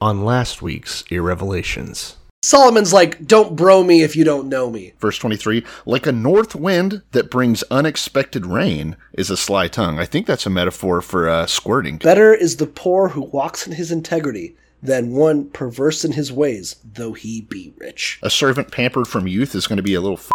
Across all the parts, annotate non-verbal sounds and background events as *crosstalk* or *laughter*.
on last week's Irrevelations. Solomon's like, don't bro me if you don't know me. Verse 23 Like a north wind that brings unexpected rain is a sly tongue. I think that's a metaphor for uh, squirting. Better is the poor who walks in his integrity than one perverse in his ways, though he be rich. A servant pampered from youth is going to be a little f.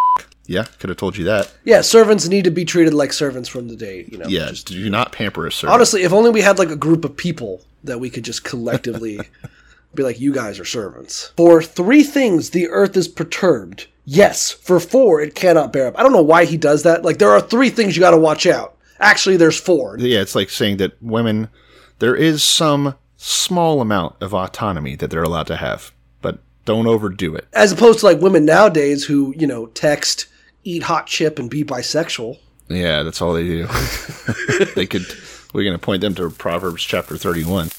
Yeah, could have told you that. Yeah, servants need to be treated like servants from the day, you know. Yeah, just- do not pamper a servant. honestly, if only we had like a group of people that we could just collectively *laughs* be like, you guys are servants. For three things the earth is perturbed. Yes, for four it cannot bear up. I don't know why he does that. Like, there are three things you gotta watch out. Actually, there's four. yeah, it's like saying that women, there is some small amount of autonomy that they're allowed to have, but don't overdo it. As opposed to like women nowadays who, you know, text, eat hot chip, and be bisexual. Yeah, that's all they do. *laughs* they could. We're going to point them to Proverbs chapter 31.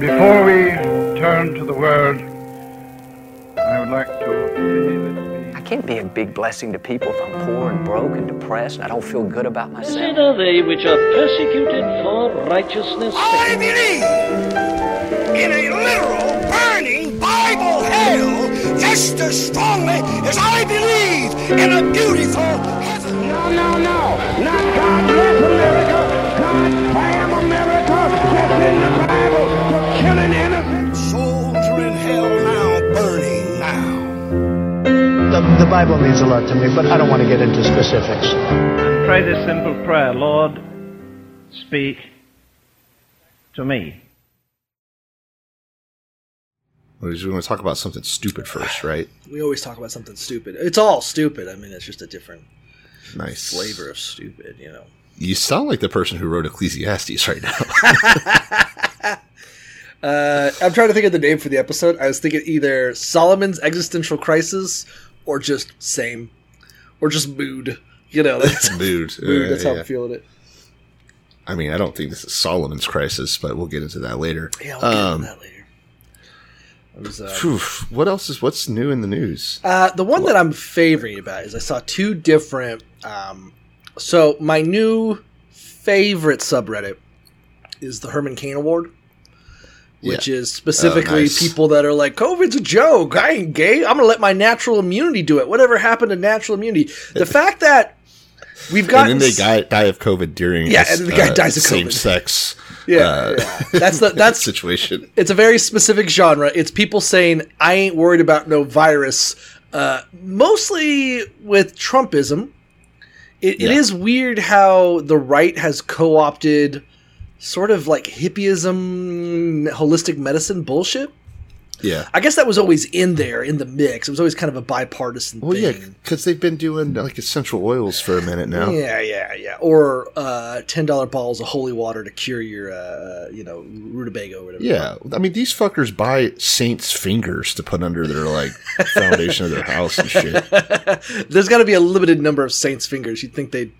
Before we turn to the word, I would like to say this. I can't be a big blessing to people if I'm poor and broke and depressed and I don't feel good about myself. Blessed are they which are persecuted for righteousness' I believe in a literal, burning Bible hell just as strongly as I believe in a beautiful heaven. No, no, no. Not God bless America. God damn America. That's in the Bible for killing innocent souls are in hell now, burning now. The, the Bible means a lot to me, but I don't want to get into specifics. And pray this simple prayer Lord, speak to me. We just want to talk about something stupid first, *sighs* right? We always talk about something stupid. It's all stupid. I mean, it's just a different Nice. flavor of stupid, you know. You sound like the person who wrote Ecclesiastes right now. *laughs* *laughs* Uh, I'm trying to think of the name for the episode. I was thinking either Solomon's existential crisis or just same or just mood. You know, that's, *laughs* Mood. *laughs* mood, Uh, that's how yeah. I'm feeling it. I mean, I don't think this is Solomon's crisis, but we'll get into that later. Yeah, we'll get Um, into that later. Was, uh, what else is what's new in the news? Uh, the one that I'm favoring about is I saw two different. Um, so my new favorite subreddit is the Herman Cain Award, which Yeah. is specifically Oh, nice. people that are like, "COVID's a joke. I ain't gay. I'm gonna let my natural immunity do it. Whatever happened to natural immunity? The *laughs* fact that we've got. And then they die, die of COVID during Yeah, this, and the guy uh, dies of COVID. same sex. Yeah, yeah. That's the- *laughs* that's- situation. it's a very specific genre. It's people saying, I ain't worried about no virus, uh, mostly with Trumpism. It, it Yeah. is weird how the right has co opted sort of like hippieism, holistic medicine bullshit. Yeah. I guess that was always in there in the mix. It was always kind of a bipartisan Well, thing. yeah, because they've been doing like essential oils for a minute now. Yeah, yeah, yeah. Or uh, ten dollar balls of holy water to cure your, uh, you know, rutabaga or whatever. Yeah, I mean these fuckers buy saints' fingers to put under their like foundation of their house and shit. *laughs* There's got to be a limited number of saints' fingers. You'd think they'd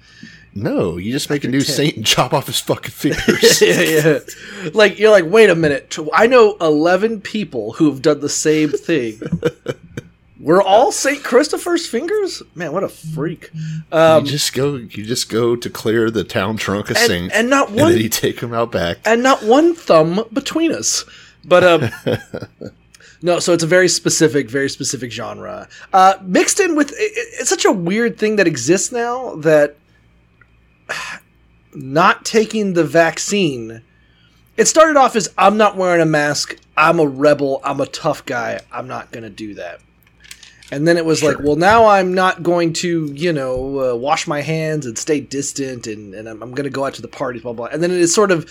No, you just make a new saint and chop off his fucking *laughs* fingers. yeah, yeah. Like you're like, wait a minute. I know eleven people who have done the same thing. *laughs* We're all Saint Christopher's fingers. Man, what a freak! Um, you just go, you just go to clear the town trunk of And- saints, and not and one- then you take them out back. and not one thumb between us. But um, *laughs* no, so it's a very specific, very specific genre. Uh, mixed in with it, it's such a weird thing that exists now that not taking the vaccine. It started off as I'm not wearing a mask. I'm a rebel. I'm a tough guy. I'm not going to do that. And then it was like, well, now I'm not going to, you know, uh, wash my hands and stay distant, and, and I'm, I'm going to go out to the parties, blah, blah. And then it is sort of,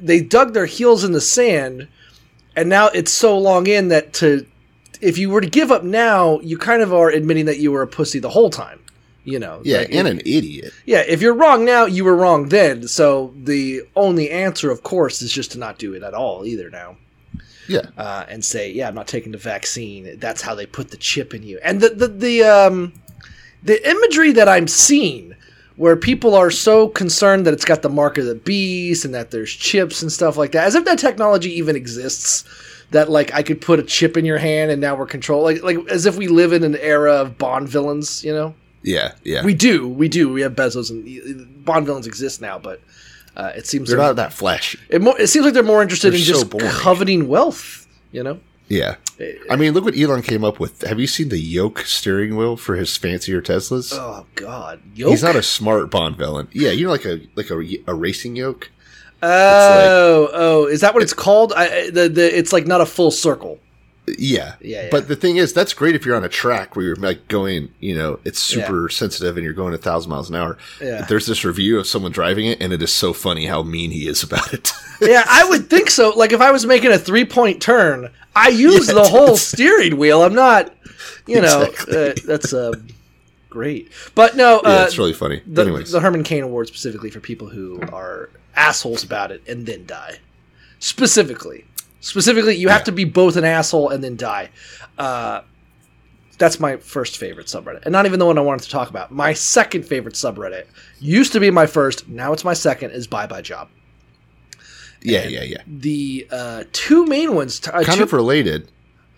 they dug their heels in the sand, and now it's so long in that to, if you were to give up now, you kind of are admitting that you were a pussy the whole time, you know. Yeah, Like, and an idiot. yeah, if you're wrong now, you were wrong then. So the only answer, of course, is just to not do it at all either now. Yeah, Uh, and say, yeah, I'm not taking the vaccine. That's how they put the chip in you. And the the the um the imagery that I'm seeing where people are so concerned that it's got the mark of the beast and that there's chips and stuff like that, as if that technology even exists that like I could put a chip in your hand and now we're control like like as if we live in an era of Bond villains, you know. Yeah, yeah. We do, we do. We have Bezos and Bond villains exist now, but uh, it seems they're like- not that flashy. It, more, it seems like they're more interested They're in so just boring. coveting wealth, you know. Yeah. I mean, look what Elon came up with. Have you seen the yoke steering wheel for his fancier Teslas? Oh God, yoke. He's not a smart Bond villain. Yeah, you know, like a like a, a racing yoke. oh, oh, is that what it's called? I, I- the the it's like not a full circle. Yeah. Yeah, yeah. But the thing is, that's great if you're on a track where you're like going, you know, it's super sensitive and you're going a thousand miles an hour. Yeah. There's this review of someone driving it, and it is so funny how mean he is about it. *laughs* yeah, I would think so. Like if I was making a three point turn, I use Yeah, the whole *laughs* steering wheel. I'm not, you know, Exactly. uh, that's uh, great. But no, yeah, uh, it's really funny. the, Anyways, the Herman Cain Award specifically for people who are assholes about it and then die. Specifically, specifically, you have to be both an asshole and then die. Uh, that's my first favorite subreddit, and not even the one I wanted to talk about. My second favorite subreddit used to be my first. Now it's my second. Is Bye Bye Job. yeah, yeah, yeah. The uh, two main ones, t- uh, Kind two- of related,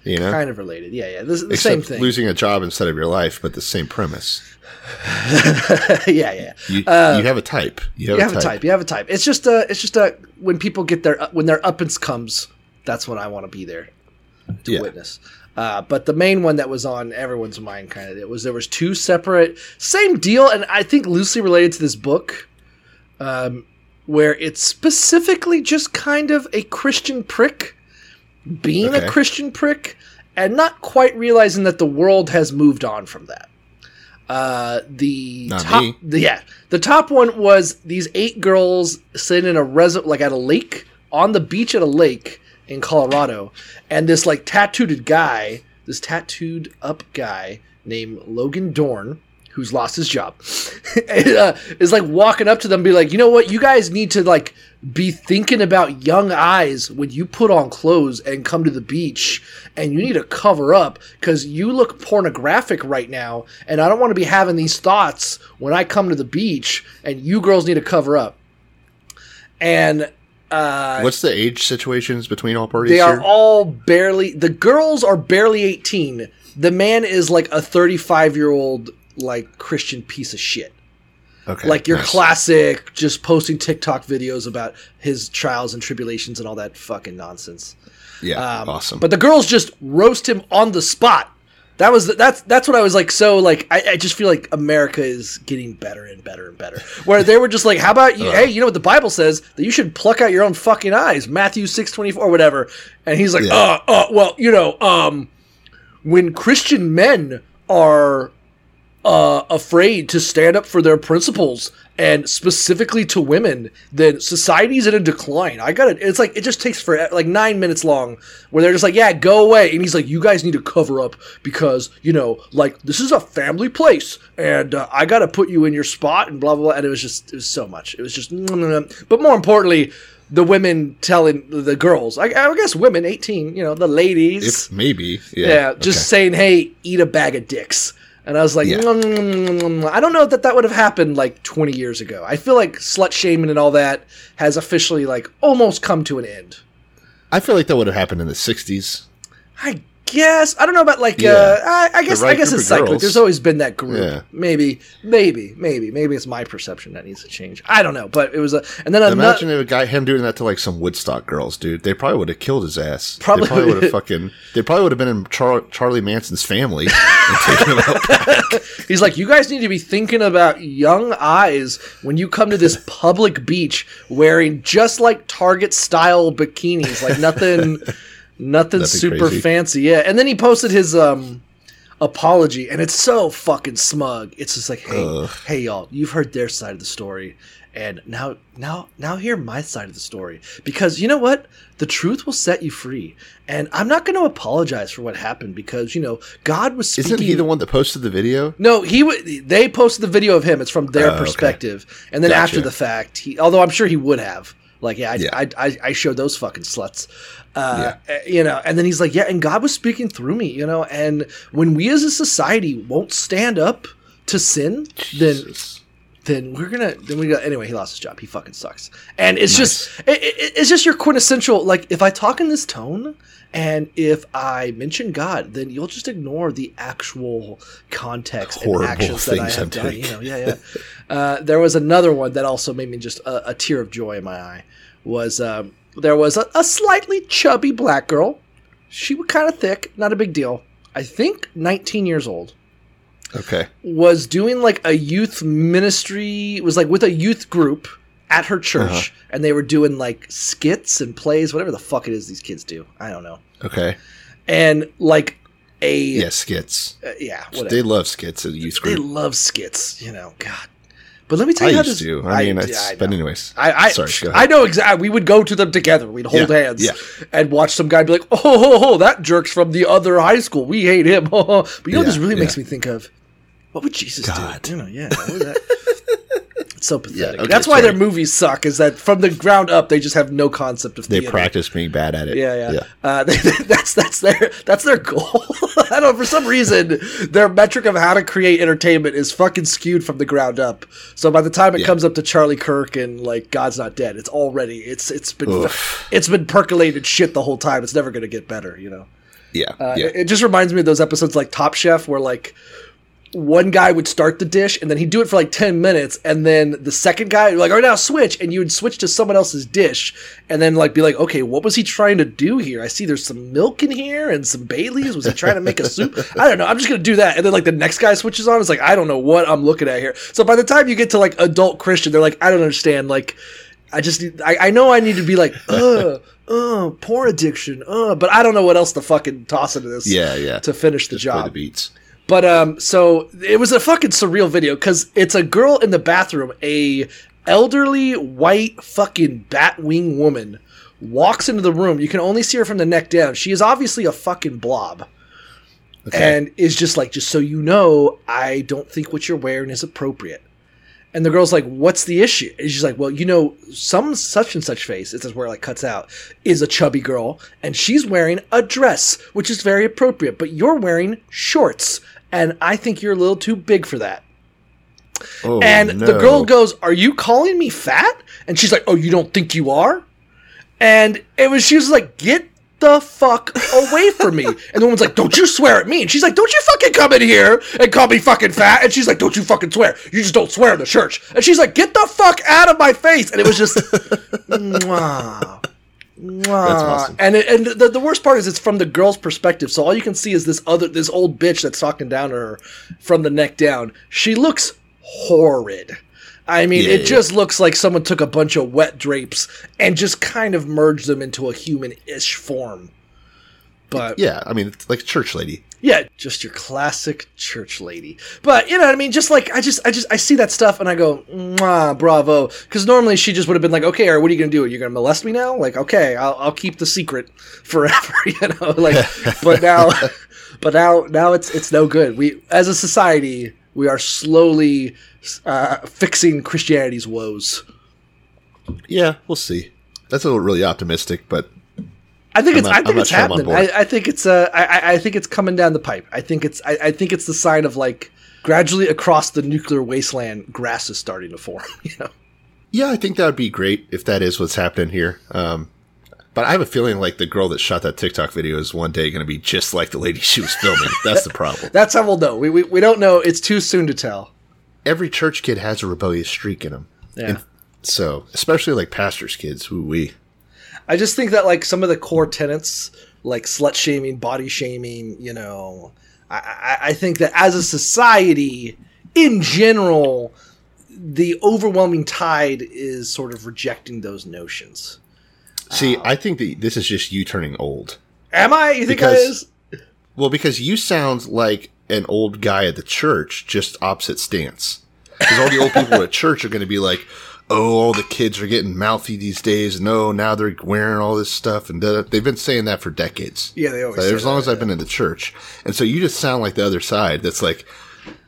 you know. kind of related. Yeah, yeah. This is the Except same thing. losing a job instead of your life, but the same premise. *laughs* yeah, yeah. You, Uh, you have a type. You have, you have a type. You have a type. It's just a. it's just uh when people get their when their uppance comes, that's when I want to be there to Yeah. witness. Uh, but the main one that was on everyone's mind, kind of, it was there was two separate, same deal, and I think loosely related to this book, um, where it's specifically just kind of a Christian prick being Okay. a Christian prick, and not quite realizing that the world has moved on from that. Uh, the Not top, the, yeah, the top one was these eight girls sitting in a res like at a lake on the beach at a lake in Colorado, and this like tattooed guy, this tattooed up guy named Logan Dorn, who's lost his job, *laughs* uh, is like walking up to them, and be like, you know what, you guys need to like be thinking about young eyes when you put on clothes and come to the beach, and you need to cover up because you look pornographic right now, and I don't want to be having these thoughts when I come to the beach, and you girls need to cover up. And uh, What's the age situations between all parties? they are here? all barely. The girls are barely eighteen. The man is like a thirty-five-year-old, like Christian piece of shit. okay, like your nice. classic, just posting TikTok videos about his trials and tribulations and all that fucking nonsense. Yeah, Um, awesome. But the girls just roast him on the spot. That was that's that's what I was like. So like I, I just feel like America is getting better and better and better. *laughs* Where they were just like, how about you? hey, you know what the Bible says that you should pluck out your own fucking eyes, Matthew six twenty four whatever. And he's like, Yeah. uh, uh, well, you know, um, when Christian men are uh, afraid to stand up for their principles and specifically to women, then society's in a decline. I got it. It's like it just takes for like nine minutes long, where they're just like, "Yeah, go away," and he's like, "You guys need to cover up because you know, like this is a family place, and uh, I got to put you in your spot," and blah blah blah. And it was just it was so much. It was just, *laughs* but more importantly. The women telling the girls, I, I guess women, 18, you know, the ladies. if maybe, yeah, Yeah, just okay. saying, "Hey, eat a bag of dicks." And I was like, Yeah. I don't know that that would have happened like 20 years ago. I feel like slut shaming and all that has officially like almost come to an end. I feel like that would have happened in the '60s. I guess I don't know about like Yeah. uh, I, I guess I guess it's cyclic. There's always been that group. Yeah. Maybe, maybe, maybe, maybe it's my perception that needs to change. I don't know, but it was a and then Imagine another. if a guy him doing that to like some Woodstock girls, dude. They probably would have killed his ass. Probably they probably would have *laughs* fucking. They probably would have been in Char- Charlie Manson's family and taken him out. *laughs* He's like, you guys need to be thinking about young eyes when you come to this public beach wearing just like Target style bikinis, like nothing, nothing, super crazy. fancy. Yeah, and then he posted his um apology, and it's so fucking smug. It's just like, hey, Ugh. hey, y'all, you've heard their side of the story. And now, now, now, hear my side of the story because you know what? The truth will set you free, and I'm not going to apologize for what happened because you know God was speaking. Isn't he the one that posted the video? No, he w- they posted the video of him. It's from their okay. perspective, and then Gotcha. after the fact, he although I'm sure he would have. Like, yeah, I, Yeah. I, I, I showed those fucking sluts, uh, uh, you know. And then he's like, yeah, and God was speaking through me, you know. And when we as a society won't stand up to sin, Jesus. then we're gonna then we got anyway. He lost his job. He fucking sucks. And it's just it, it, it's just your quintessential like if I talk in this tone and if I mention God, then you'll just ignore the actual context Horrible and actions that I things have I'm done. doing. You know, yeah, yeah. *laughs* uh, there was another one that also made me just a, a tear of joy in my eye. Was um, there was a, a slightly chubby black girl. She was kind of thick, not a big deal. I think 19 years old Okay. was doing like a youth ministry was like with a youth group at her church Uh-huh. and they were doing like skits and plays whatever the fuck it is these kids do i don't know Okay. and like a Yeah, skits. uh, yeah whatever. They love skits at the youth group. they love skits you know god but let me tell I you how used this to. I mean, yeah, it's, I but anyways. I, I, Sorry, I know exactly. We would go to them together. We'd hold Yeah, hands yeah. and watch some guy be like, "Oh, ho, ho, that jerk's from the other high school. We hate him." *laughs* but you know, what this Yeah, really makes me think of what would Jesus God. do? You know, yeah. that- *laughs* it's so pathetic. okay, That's why their movies suck. Is that from the ground up they just have no concept of They theater. practice being bad at it. Yeah, yeah. Uh, *laughs* that's that's their that's their goal. *laughs* I don't know. For some reason, their metric of how to create entertainment is fucking skewed from the ground up. So by the time it Yeah. comes up to Charlie Kirk and like God's Not Dead, it's already it's it's been Oof. it's been percolated shit the whole time. It's never going to get better. You know. Yeah. Uh, yeah. it, it just reminds me of those episodes like Top Chef where like one guy would start the dish and then he'd do it for like 10 minutes and then the second guy like all right now switch and you would switch to someone else's dish and then like be like okay what was he trying to do here? I see there's some milk in here and some baileys. Was he trying to make a soup? *laughs* I don't know. I'm just gonna do that and then like the next guy switches on. It's like i don't know what i'm looking at here. So by the time you get to like adult christian they're like i don't understand. Like I just need, I, I know I need to be like, *laughs* uh, uh, porn addiction, uh, but I don't know what else to fucking toss into this yeah, yeah. to finish the Just job. the beats. But um, so it was a fucking surreal video because it's a girl in the bathroom, a elderly white fucking batwing woman walks into the room. You can only see her from the neck down. She is obviously a fucking blob. And is just like, just so you know, I don't think what you're wearing is appropriate. And the girl's like, "What's the issue?" And she's like, "Well, you know, some such and such face, this is where it like cuts out, is a chubby girl, and she's wearing a dress, which is very appropriate. But you're wearing shorts, and I think you're a little too big for that." Oh, and no. the girl goes, "Are you calling me fat?" And she's like, "Oh, you don't think you are?" And it was she was like, "Get the fuck away from me!" And the woman's like, "Don't you swear at me!" And she's like, "Don't you fucking come in here and call me fucking fat!" And she's like, "Don't you fucking swear! You just don't swear in the church!" And she's like, "Get the fuck out of my face!" And it was just, mwah, mwah. awesome. And it, and the, the worst part is it's from the girl's perspective, so all you can see is this other this old bitch that's talking down to her from the neck down. She looks horrid. I mean, Yeah, it yeah. just looks like someone took a bunch of wet drapes and just kind of merged them into a human-ish form. But Yeah, I mean, it's like church lady. yeah, just your classic church lady. But you know what I mean? Just like I just I just I see that stuff and I go, bravo. Because normally she just would have been like, okay, or what are you gonna do? You're gonna molest me now? Like, okay, I'll, I'll keep the secret *laughs* forever. *laughs* You know, like. but now, *laughs* but now now it's it's no good. We as a society we are slowly uh, fixing Christianity's woes. Yeah, we'll see. That's a little really optimistic, but I think I'm it's. not- I think it's sure happening. I. I think it's. Uh, I, I- think it's coming down the pipe. I think it's. I, I think it's the sign of like gradually across the nuclear wasteland, grass is starting to form. *laughs* You know. yeah, I think that would be great if that is what's happening here. Um, but I have a feeling like the girl that shot that TikTok video is one day going to be just like the lady *laughs* she was filming. That's the problem. *laughs* That's how we'll know. We, we we don't know. It's too soon to tell. Every church kid has a rebellious streak in them. Yeah. So, especially like pastors' kids, who we. I just think that like some of the core tenets, like slut shaming, body shaming, you know, I, I, I think that as a society, in general, the overwhelming tide is sort of rejecting those notions. See, um, I think that this is just you turning old. Am I? You think Because- is? Well, because you sound like an old guy at the church, just opposite stance. Because all the old people at church are going to be like, "Oh, all the kids are getting mouthy these days. No, oh, now they're wearing all this stuff." And they've been saying that for decades. Yeah, they always So as long as I've been in the church, and so you just sound like the other side. That's like,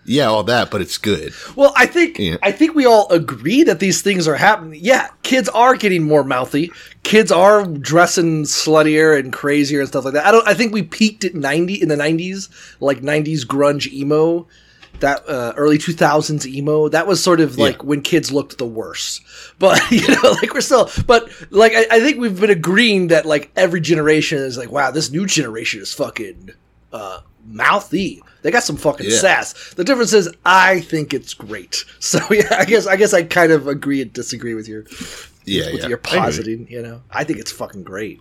yeah, all that, but it's good. Well, I think Yeah. I think we all agree that these things are happening. Yeah, kids are getting more mouthy. Kids are dressing sluttier and crazier and stuff like that. I don't. I think we peaked at ninety in the nineties, like nineties grunge emo. that uh, early 2000s emo that was sort of like Yeah. when kids looked the worst but *laughs* you know like we're still but like I, I think we've been agreeing that like every generation is like wow this new generation is fucking uh mouthy they got some fucking Yeah. sass the difference is i think it's great *laughs* so yeah i guess i guess i kind of agree and disagree with your Yeah, with yeah. your positing you know i think it's fucking great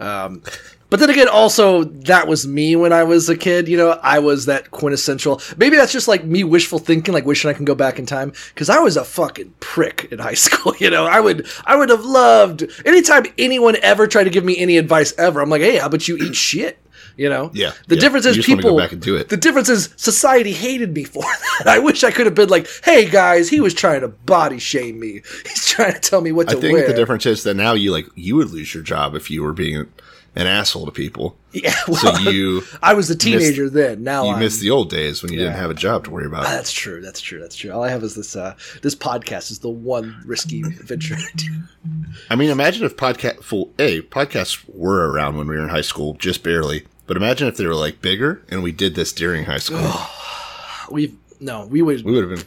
um, but then again, also that was me when I was a kid. You know, I was that quintessential. Maybe that's just like me wishful thinking, like wishing I can go back in time. Because I was a fucking prick in *laughs* high school. You know, I would, I would have loved anytime anyone ever tried to give me any advice ever. I'm like, hey, how about you eat shit? You know, Yeah, The yeah. difference is just wanna go people. back and do it. The difference is society hated me for *laughs* that. I wish I could have been like, hey guys, he was trying to body shame me. *laughs* He's trying to tell me what I to wear." I think the difference is that now you like you would lose your job if you were being an asshole to people. Yeah, *laughs* So you I was a teenager then. Now you I'm, miss the old days when you didn't have a job to worry about. Ah, that's true. That's true. That's true. All I have is this. Uh, this podcast is the one risky venture I do. I mean, imagine if podcast full a podcasts were around when we were in high school, just barely. But imagine if they were like bigger and we did this during high school. We've no. We would. we would have been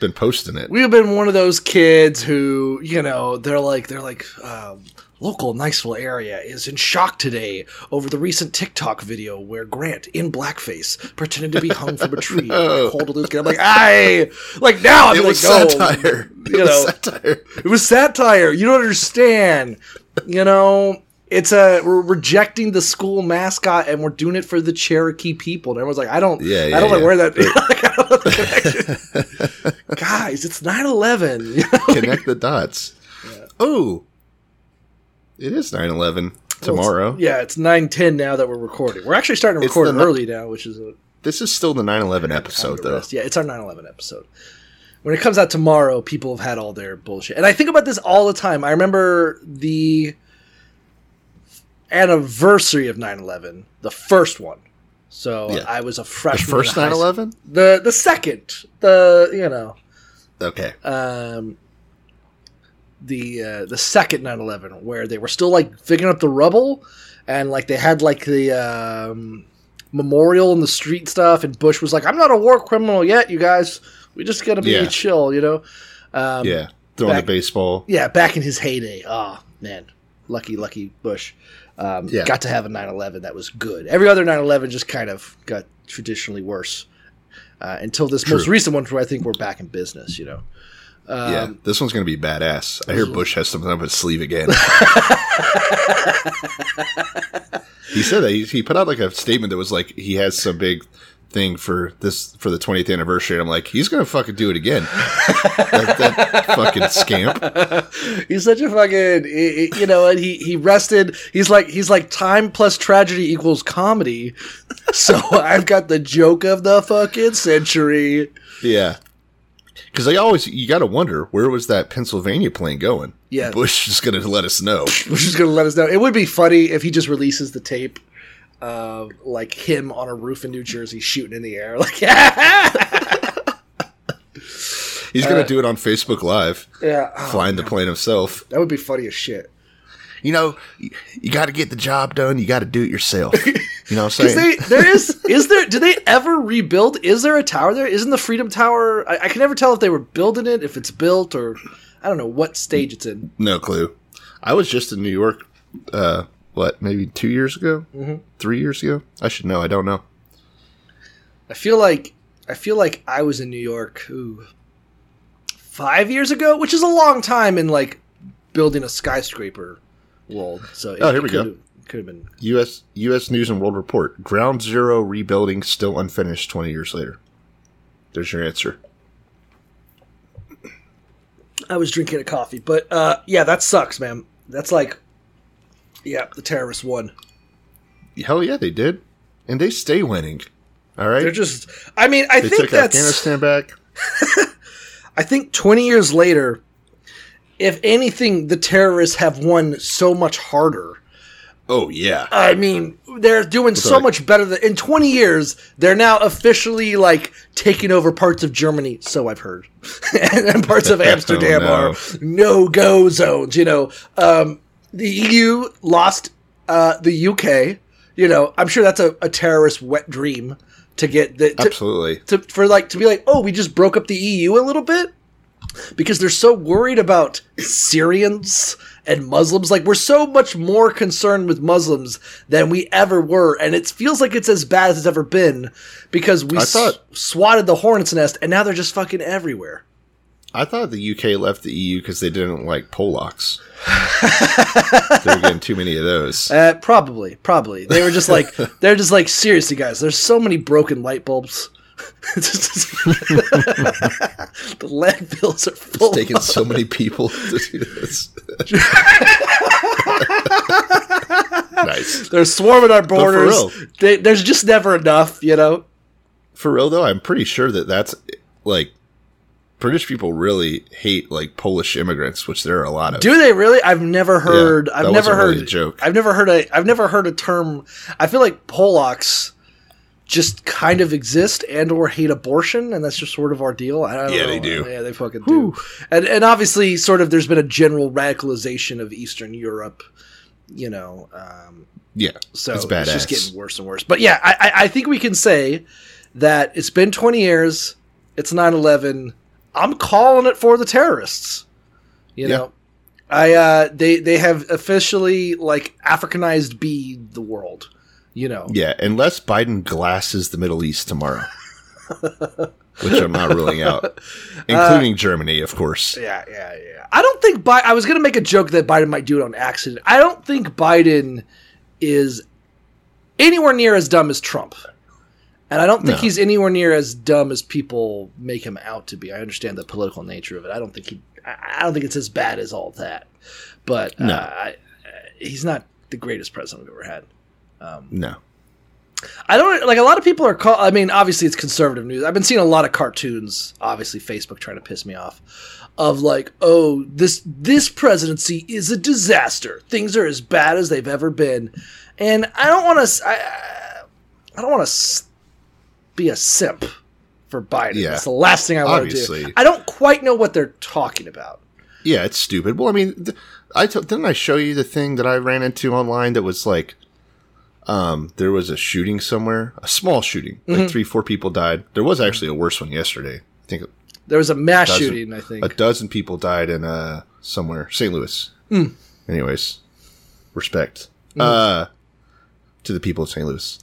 been posting it. We have been one of those kids who, you know, they're like, they're like, um, local Niceville area is in shock today over the recent TikTok video where Grant in blackface pretended to be hung from a *laughs* tree. No. Hold a loose kid. I'm like, I like now. I'm it like, was no, satire. It you was know. satire. It was satire. You don't understand. You know, it's a we're rejecting the school mascot and we're doing it for the Cherokee people. And everyone's like, I don't, Yeah, yeah, I don't like yeah. where that. *laughs* like, I don't know the connection. Guys, it's 9-11. *laughs* Connect the dots. Oh, it is 9-11 tomorrow. yeah, it's nine ten now that we're recording. We're actually starting to record the early now, which is a This is still the 9-11 episode, though. Yeah, it's our 9/11 episode. When it comes out tomorrow, people have had all their bullshit, and I think about this all the time. I remember the anniversary of 9/11, the first one. So Yeah. I was a The first in 9-11? The the second, the you know, Okay. um, the uh, the second 9/11 where they were still like figuring up the rubble and like they had like the um, memorial and the street stuff and Bush was like I'm not a war criminal yet you guys we just gotta be Yeah. chill you know um, yeah. Throwing back- the baseball. yeah back in his heyday oh man lucky lucky Bush um, Yeah. got to have a 9/11 that was good every other 9/11 just kind of got traditionally worse uh, until this most recent one where I think we're back in business you know yeah. Um, This one's going to be badass. I hear Bush has something up his sleeve again. *laughs* he said that. He, he put out like a statement that was like, he has some big thing for this, for the 20th anniversary. And I'm like, he's going to fucking do it again. *laughs* that, that fucking scamp. *laughs* He's such a fucking, you know, and he he rested. He's like he's like time plus tragedy equals comedy. So *laughs* I've got the joke of the fucking century. Yeah. Because they always, you got to wonder, where was that Pennsylvania plane going? Yeah. Bush is going to let us know. Which is gonna let us know. It would be funny if he just releases the tape like him on a roof in New Jersey shooting in the air, *laughs* like He's going to do it on Facebook Live, yeah, oh, flying the plane himself. that would be funny as shit. You know, you, you got to get the job done. You got to do it yourself. *laughs* You know what I'm saying? they there is *laughs* is there do they ever rebuild? Is there a tower there? Isn't the Freedom Tower? I, I can never tell if they were building it, if it's built, or I don't know what stage it's in. no clue. I was just in New York, uh, what, maybe two years ago? Mm-hmm. Three years ago? I should know. I don't know. I feel like I feel like I was in New York ooh, five years ago, which is a long time in like building a skyscraper world. So Oh, here we go. Could have been U.S. U.S. News and World Report: Ground Zero rebuilding still unfinished 20 years later. There's your answer. I was drinking a coffee, but uh, yeah, that sucks, man. That's like, yeah, the terrorists won. Hell yeah, they did, and they stay winning. All right, They're just. I mean, I they think took that's. Afghanistan back. *laughs* I think 20 years later, if anything, the terrorists have won so much harder. Oh yeah, I mean, they're doing so much better than in 20 years. They're now officially like taking over parts of Germany, so I've heard, and, *laughs* and parts of *laughs* Amsterdam Oh, no. are no go zones. You know, um, the EU lost uh, the UK. You know, I'm sure that's a, a terrorist wet dream to get the to, Absolutely. to for like to be like, oh, we just broke up the EU a little bit because they're so worried about Syrians and Muslims. Like we're so much more concerned with Muslims than we ever were, and it feels like it's as bad as it's ever been because we thought- s- swatted the hornet's nest, and now they're just fucking everywhere. I thought the UK left the EU because they didn't like Polacks. *laughs* they were getting too many of those. Uh, probably, probably they were just like *laughs* they're just like seriously, guys. There's so many broken light bulbs. *laughs* the landfills are full. It's taken of- so many people to do this. nice. They're swarming our borders. They, there's just never enough, you know. For real though, I'm pretty sure that that's like British people really hate like Polish immigrants, which there are a lot of. Do they really? I've never heard. that I've never heard really a joke. I've never heard a. I've never heard a term. I feel like Polacks just kind of exist and or hate abortion, and that's just sort of our deal. I don't Yeah, know. they do. Yeah, they fucking do. And and obviously, sort of, there's been a general radicalization of Eastern Europe. You know, um, yeah, so it's it's, just getting worse and worse. But yeah, I, I, I think we can say that it's been 20 years. It's 9/11. I'm calling it for the terrorists. You Yeah. know, I uh, they they have officially like Africanized be the world. You know, Yeah, unless Biden glasses the Middle East tomorrow, *laughs* which I'm not ruling out, *laughs* including Germany, of course. Yeah, yeah, yeah. I don't think Bi- I was going to make a joke that Biden might do it on accident. I don't think Biden is anywhere near as dumb as Trump. And I don't think No. he's anywhere near as dumb as people make him out to be. I understand the political nature of it. I don't think he I don't think it's as bad as all that. But uh, No. I, he's not the greatest president we've ever had. No, I don't like a lot of people are call. I mean, obviously it's conservative news. I've been seeing a lot of cartoons, obviously Facebook trying to piss me off, of like, oh, this this presidency is a disaster. Things are as bad as they've ever been, and I don't want to. I, I don't want to be a simp for Biden. Yeah. That's the last thing I want to do. I don't quite know what they're talking about. yeah, it's stupid. Well, I mean, th- I t- didn't I show you the thing that I ran into online that was like, um, there was a shooting somewhere, a small shooting, Mm-hmm. like three, four people died. There was actually a worse one yesterday. I think There was a mass dozen- shooting. I think. a dozen people died in uh somewhere, St. Louis. Hmm. Anyways, respect uh to the people of St. Louis,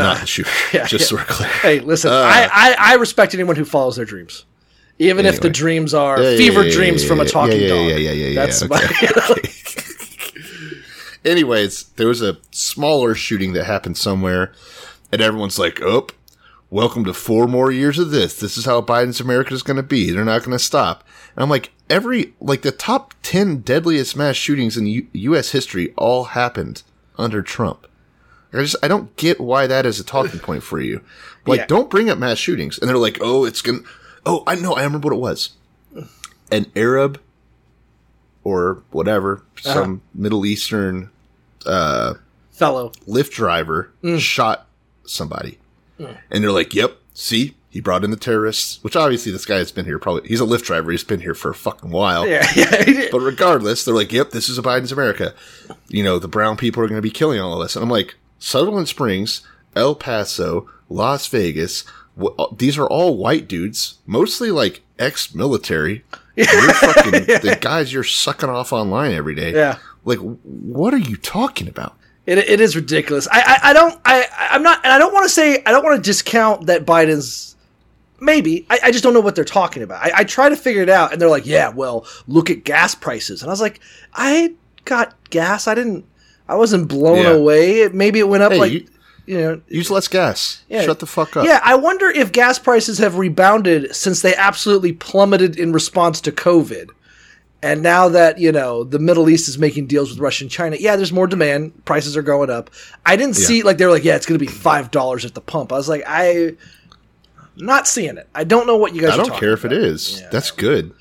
not the shooter. yeah, just so we're clear. Hey, listen, Uh, I, I, I respect anyone who follows their dreams. Even if the dreams are Yeah, yeah, fever yeah, yeah, dreams yeah, from a talking yeah, dog. yeah, yeah, yeah, yeah, That's yeah, my, *laughs* okay, *laughs* Anyways, there was a smaller shooting that happened somewhere, and everyone's like, "Oh, welcome to four more years of this. This is how Biden's America is going to be. They're not going to stop." And I'm like, every like the top ten deadliest mass shootings in U- U.S. history all happened under Trump. I just I don't get why that is a talking *laughs* point for you. Like, Yeah. don't bring up mass shootings. And they're like, "Oh, it's gonna." Oh, I know. I remember what it was. An Arab or whatever, uh-huh. some Middle Eastern uh, fellow. Lyft driver mm. shot somebody. Mm. And they're like, yep, see, he brought in the terrorists, which obviously this guy has been here probably, he's a Lyft driver. He's been here for a fucking while. Yeah, *laughs* yeah. But regardless, they're like, yep, this is a Biden's America. You know, the brown people are going to be killing all of us. And I'm like, Sutherland Springs, El Paso, Las Vegas, uh, these are all white dudes, mostly like ex military. *laughs* You're fucking *laughs* the guys you're sucking off online every day. Yeah. Like, what are you talking about? It, it is ridiculous. I, I, I don't I I'm not and I don't want to say I don't want to discount that Biden's maybe I, I just don't know what they're talking about. I, I try to figure it out and they're like, yeah, well, look at gas prices, and I was like, I got gas. I didn't. I wasn't blown Yeah. away. Maybe it went up Hey, like you- you know. Use less gas. Yeah. Shut the fuck up. Yeah, I wonder if gas prices have rebounded since they absolutely plummeted in response to COVID. And now that, you know, the Middle East is making deals with Russia and China, yeah, there's more demand. Prices are going up. I didn't see, like, they were like, yeah, it's going to be $5 at the pump. I was like, I. Not seeing it. I don't know what you guys I don't care if it about. is. Yeah. That's good.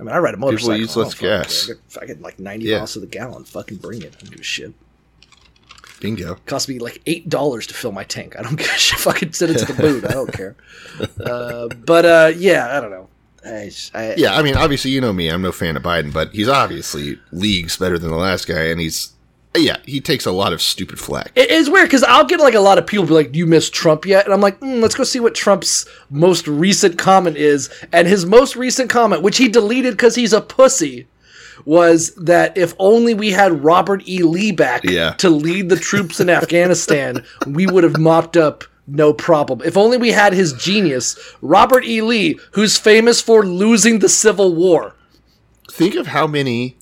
I mean, I ride a motorcycle. People use less gas. I get, like 90 Yeah. miles to the gallon. Fucking bring it. I don't give a shit. Bingo. cost me like eight dollars to fill my tank. I don't *laughs* give a shit. Fucking send it to the boot. I don't care. *laughs* Uh, but uh, yeah, I don't know. I, I, Yeah, I mean, obviously, you know me. I'm no fan of Biden, but he's obviously leagues better than the last guy, and he's yeah, he takes a lot of stupid flack. It is weird because I'll get like a lot of people be like, "Do you miss Trump yet?" And I'm like, mm, "Let's go see what Trump's most recent comment is." And his most recent comment, which he deleted because he's a pussy, was that if only we had Robert E. Lee back Yeah. to lead the troops in Afghanistan, *laughs* we would have mopped up no problem. If only we had his genius, Robert E. Lee, who's famous for losing the Civil War. Think of how many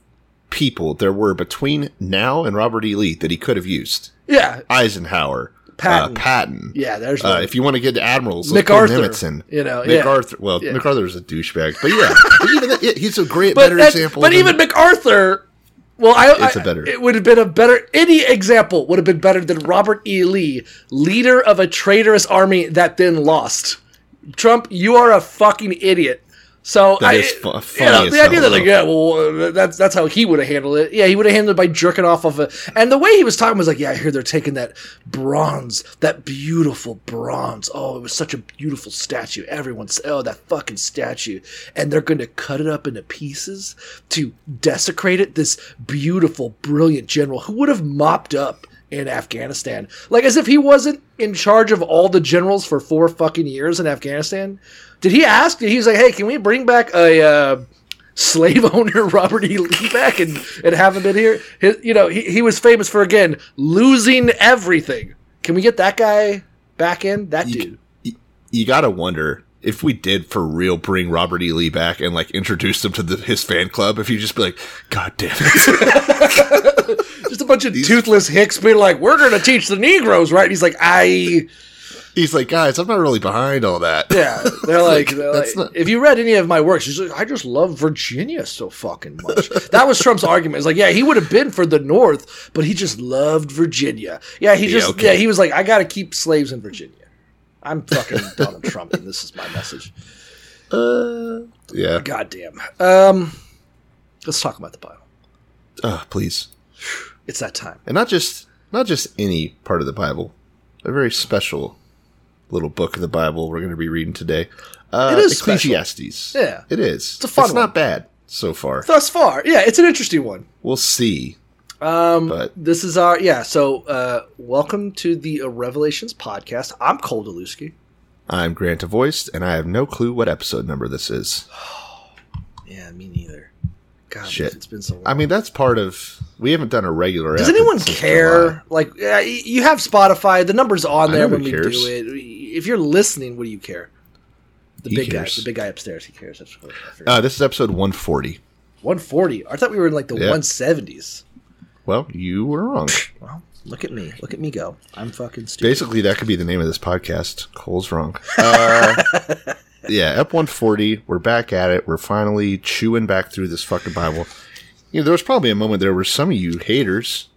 people there were between now and Robert E. Lee that he could have used. Yeah, Eisenhower, Patton. uh, Patton. Yeah, there's Uh, if you want to get to admirals, MacArthur, Nimitz you know, yeah. MacArthur. Well, Yeah. MacArthur was a douchebag, but yeah, *laughs* but even that, yeah, he's a great, but better example. But even MacArthur, well, I, It's I- a better- It would have been a better. Any example would have been better than Robert E. Lee, leader of a traitorous army that then lost. Trump, you are a fucking idiot. So That I, fu- you know, the idea that like, yeah, well, that's that's how he would have handled it. Yeah, he would have handled it by jerking off of it. And the way he was talking was like, yeah, I hear they're taking that bronze, that beautiful bronze. Oh, it was such a beautiful statue. Everyone's oh, that fucking statue, and they're going to cut it up into pieces to desecrate it. This beautiful, brilliant general who would have mopped up in Afghanistan, like as if he wasn't in charge of all the generals for four fucking years in Afghanistan. Did he ask? He was like, "Hey, can we bring back a uh, slave *laughs* owner, Robert E. Lee, back and and have him in here?" His, you know, he, he was famous for again losing everything. Can we get that guy back in? That dude. you gotta wonder if we did for real bring Robert E. Lee back and like introduce him to the, his fan club. If you just be like, God damn it, *laughs* Just a bunch of toothless hicks being like, "We're going to teach the Negroes, right?" And he's like, "I." he's like, guys, I'm not really behind all that. Yeah, *laughs* they're like, Like, they're like not- if you read any of my works, he's like, I just love Virginia so fucking much. that was Trump's argument. It's like, yeah, he would have been for the North, but he just loved Virginia. Yeah, he just, yeah, okay. he was like, I got to keep slaves in Virginia. I'm fucking Donald Trump, and this is my message. Uh, yeah. Goddamn. Um, let's talk about the Bible. Uh, please. It's that time. And not just not just any part of the Bible, a very special little book of the Bible we're going to be reading today. Uh, It is special. Ecclesiastes. Yeah. it is. It's a fun It's one. not bad so far. Thus far, yeah, it's an interesting one. We'll see. Um, But this is our yeah. So, uh, welcome to the Revelations podcast. I'm Cole Delusky. I'm Grant Voiced, and I have no clue what episode number this is. *sighs* Yeah, me neither. God, Shit. it's been so long. I mean, that's part of. We haven't done a regular. Does anyone care? July. Like, uh, you have Spotify. The number's on there when we cares. do it. If you're listening, what do you care? The He big cares. guy, the big guy upstairs, he cares. Uh, this is episode 140. 140. I thought we were in like the Yeah. 170s. Well, you were wrong. Well, look at me. Look at me go. I'm fucking stupid. Basically, that could be the name of this podcast. Cole's wrong. Uh, *laughs* yeah, Ep 140. We're back at it. We're finally chewing back through this fucking Bible. You know, there was probably a moment there where some of you haters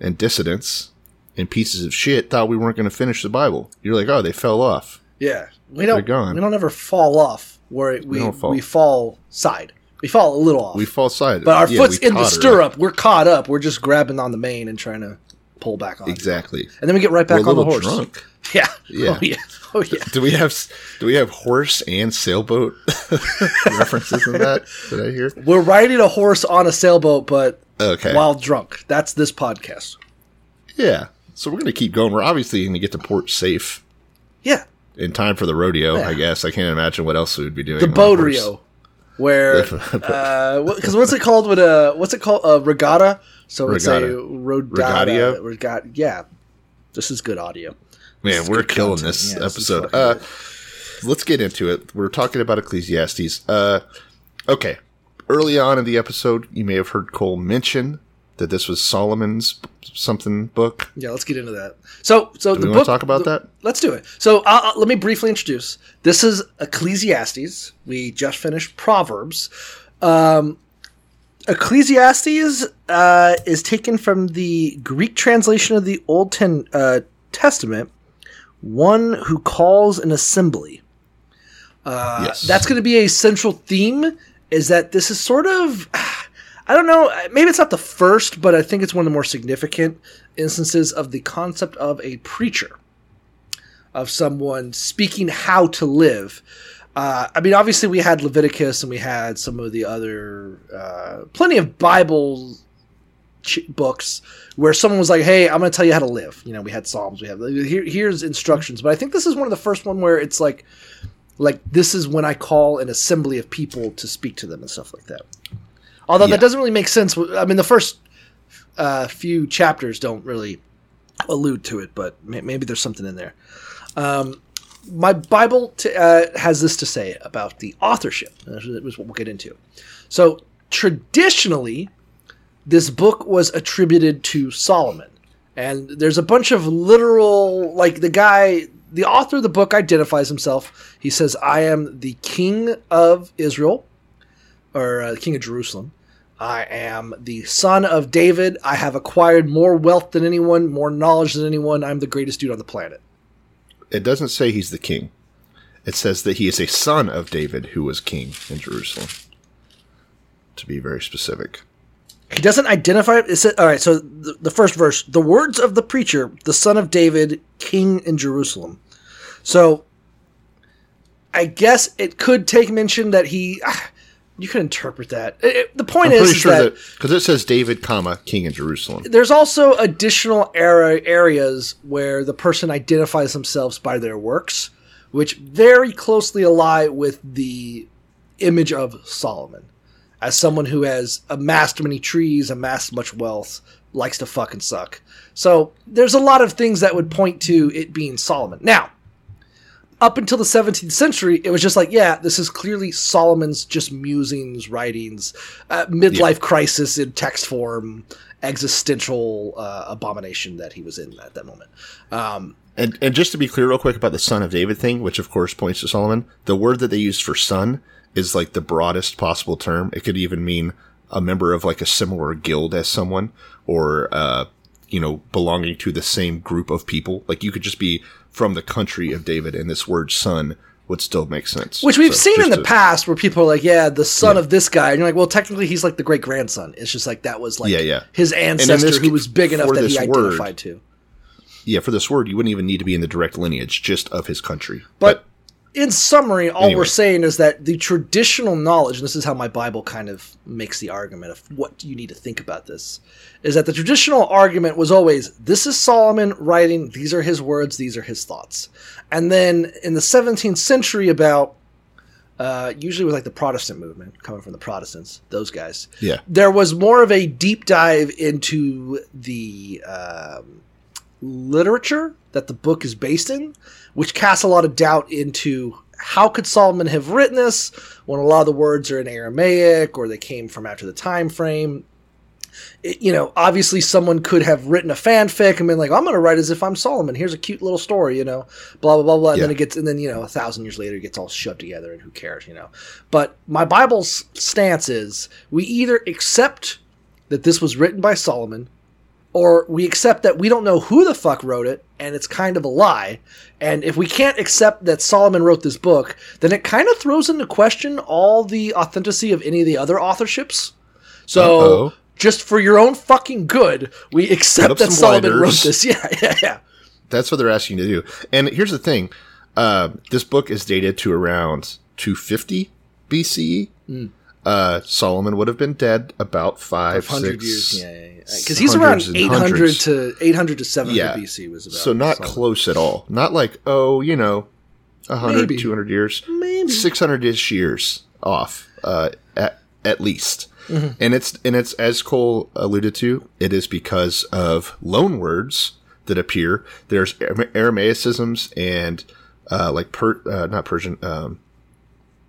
and dissidents and pieces of shit thought we weren't going to finish the Bible. You're like, oh, they fell off. Yeah, we don't. They're gone. We don't ever fall off where we we don't fall. fall. side. We fall a little off. We fall side. but our Yeah, foot's in the totter up. stirrup. We're caught up. We're just grabbing on the mane and trying to pull back on. Exactly. And then we get right back We're on the horse. drunk. *laughs* Yeah. Yeah. Oh yeah. *laughs* Oh yeah. Do we have do we have horse and sailboat *laughs* references in that? Did I hear? We're riding a horse on a sailboat, but Okay. while drunk. That's this podcast. Yeah. So we're gonna keep going. We're obviously gonna get to port safe Yeah. in time for the rodeo. Yeah. I guess I can't imagine what else we would be doing. The boat rio, where uh, *laughs* because what's it called? With a what's it called? A regatta. So it's a Regatta. Regatta? Yeah. This is good audio. Man, we're killing content. this Yeah, episode. fucking Uh, let's get into it. We're talking about Ecclesiastes. Uh, okay. Early on in the episode, you may have heard Cole mention that this was Solomon's something book. Yeah, let's get into that. So, so Do the we want book. to talk about the- that? Let's do it. So, let me briefly introduce. This is Ecclesiastes. We just finished Proverbs. Um, Ecclesiastes uh, is taken from the Greek translation of the Old Ten, uh, Testament. One who calls an assembly. Uh, Yes. That's going to be a central theme. Is that this is sort of. I don't know. Maybe it's not the first, but I think it's one of the more significant instances of the concept of a preacher, of someone speaking how to live. Uh, I mean, obviously, we had Leviticus and we had some of the other, uh, plenty of Bible ch- books where someone was like, "Hey, I'm going to tell you how to live." You know, we had Psalms, we have here, here's instructions, but I think this is one of the first one where it's like, like this is when I call an assembly of people to speak to them and stuff like that. Although Yeah. that doesn't really make sense. I mean, the first uh, few chapters don't really allude to it, but may- maybe there's something in there. Um, my Bible t- uh, has this to say about the authorship. This is what we'll get into. So traditionally, this book was attributed to Solomon, and there's a bunch of literal, like the guy, the author of the book identifies himself. He says, "I am the king of Israel." or uh, the king of Jerusalem. I am the son of David. I have acquired more wealth than anyone, more knowledge than anyone. I'm the greatest dude on the planet. It doesn't say he's the king. It says that he is a son of David who was king in Jerusalem. To be very specific. He doesn't identify. It says, all right, so the, the first verse: the words of the preacher, the son of David, king in Jerusalem. So, I guess it could take mention that he. ah, you could interpret that. It- it- the point I'm is, pretty is sure that because it says David, comma king in Jerusalem. there's also additional era areas where the person identifies themselves by their works, which very closely ally with the image of Solomon as someone who has amassed many trees, amassed much wealth, likes to fuck and suck. So there's a lot of things that would point to it being Solomon. Now, up until the 17th century, it was just like, yeah, this is clearly Solomon's just musings, writings, uh, midlife crisis in text form, existential uh, abomination that he was in at that moment. Um, And and just to be clear, real quick about the son of David thing, which of course points to Solomon, the word that they used for son is like the broadest possible term. It could even mean a member of like a similar guild as someone, or uh, you know, belonging to the same group of people. Like you could just be from the country of David, and this word son would still make sense. which we've So seen in the to- past where people are like, yeah, the son of this guy. And you're like, well, technically he's like the great grandson. It's just like that was like Yeah, yeah. his ancestor this who was big enough that he this word- identified to. Yeah, for this word, you wouldn't even need to be in the direct lineage, just of his country. But in summary, all Anyway. we're saying is that the traditional knowledge, and this is how my Bible kind of makes the argument of what you need to think about this, is that the traditional argument was always this is Solomon writing, these are his words, these are his thoughts. And then in the 17th century, about uh, usually with like the Protestant movement coming from the Protestants, those guys, Yeah. there was more of a deep dive into the um, literature that the book is based in, which casts a lot of doubt into how could Solomon have written this when a lot of the words are in Aramaic or they came from after the time frame. It- you know, obviously someone could have written a fanfic and been like, "I'm going to write as if I'm Solomon. Here's a cute little story," you know, blah blah blah blah. And then it gets, and then you know, a thousand years later, it gets all shoved together, and who cares, you know? But my Bible's stance is we either accept that this was written by Solomon, or we accept that we don't know who the fuck wrote it and it's kind of a lie. And if we can't accept that Solomon wrote this book, then it kind of throws into question all the authenticity of any of the other authorships. So, Uh-oh. just for your own fucking good, we accept that Solomon wrote this. *laughs* Yeah, yeah, yeah. That's what they're asking you to do. And here's the thing: uh, this book is dated to around 250 BCE. Uh, Solomon would have been dead about five, 500 six, years. Yeah, yeah, yeah. Because he's around 800 hundreds. to 800 to 700 Yeah. BC was about. So not Solomon. close at all. Not like oh, you know, 100, Maybe. 200 years, Maybe. 600 ish years off, uh, at at least. Mm-hmm. And it's and it's as Cole alluded to, it is because of loan words that appear. There's Aramaicisms and uh, like per uh, not Persian, um,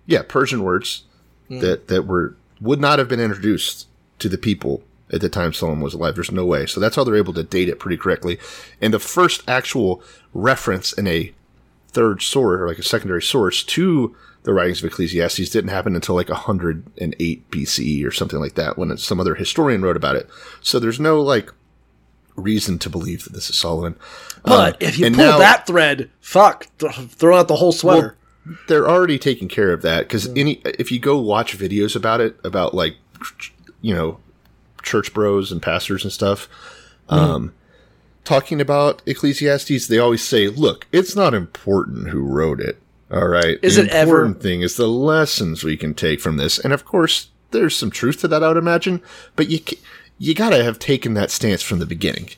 yeah, Persian words Mm. that that were would not have been introduced to the people at the time Solomon was alive. There's no way. So that's how they're able to date it pretty correctly. And the first actual reference in a third source or like a secondary source to the writings of Ecclesiastes didn't happen until like 108 BCE or something like that when some other historian wrote about it. So there's no like reason to believe that this is Solomon. But Um, if you pull now- that thread, fuck, th- throw out the whole sweater. They're already taking care of that because any if you go watch videos about it about like you know church bros and pastors and stuff um talking about ecclesiastes they always say look it's not important who wrote it all right? Is the it ever- important thing is the lessons we can take from this. And of course there's some truth to that i would imagine but you you gotta have taken that stance from the beginning.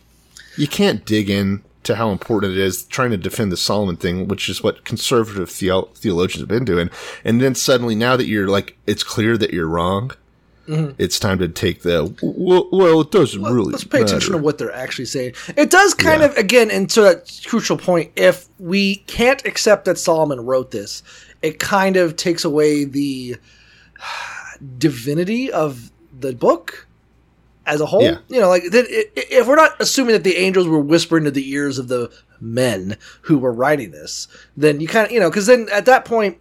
You can't dig in to how important it is trying to defend the Solomon thing, which is what conservative theo- theologians have been doing. And then suddenly, now that you're like, it's clear that you're wrong, mm-hmm. it's time to take the, well, well it doesn't really Let's pay attention to what they're actually saying. It does kind Yeah. of, again, and to that crucial point, if we can't accept that Solomon wrote this, it kind of takes away the *sighs* divinity of the book as a whole. Yeah. You know, like that- i- i- if we're not assuming that the angels were whispering to the ears of the men who were writing this, then you kind of, you know, because then at that point,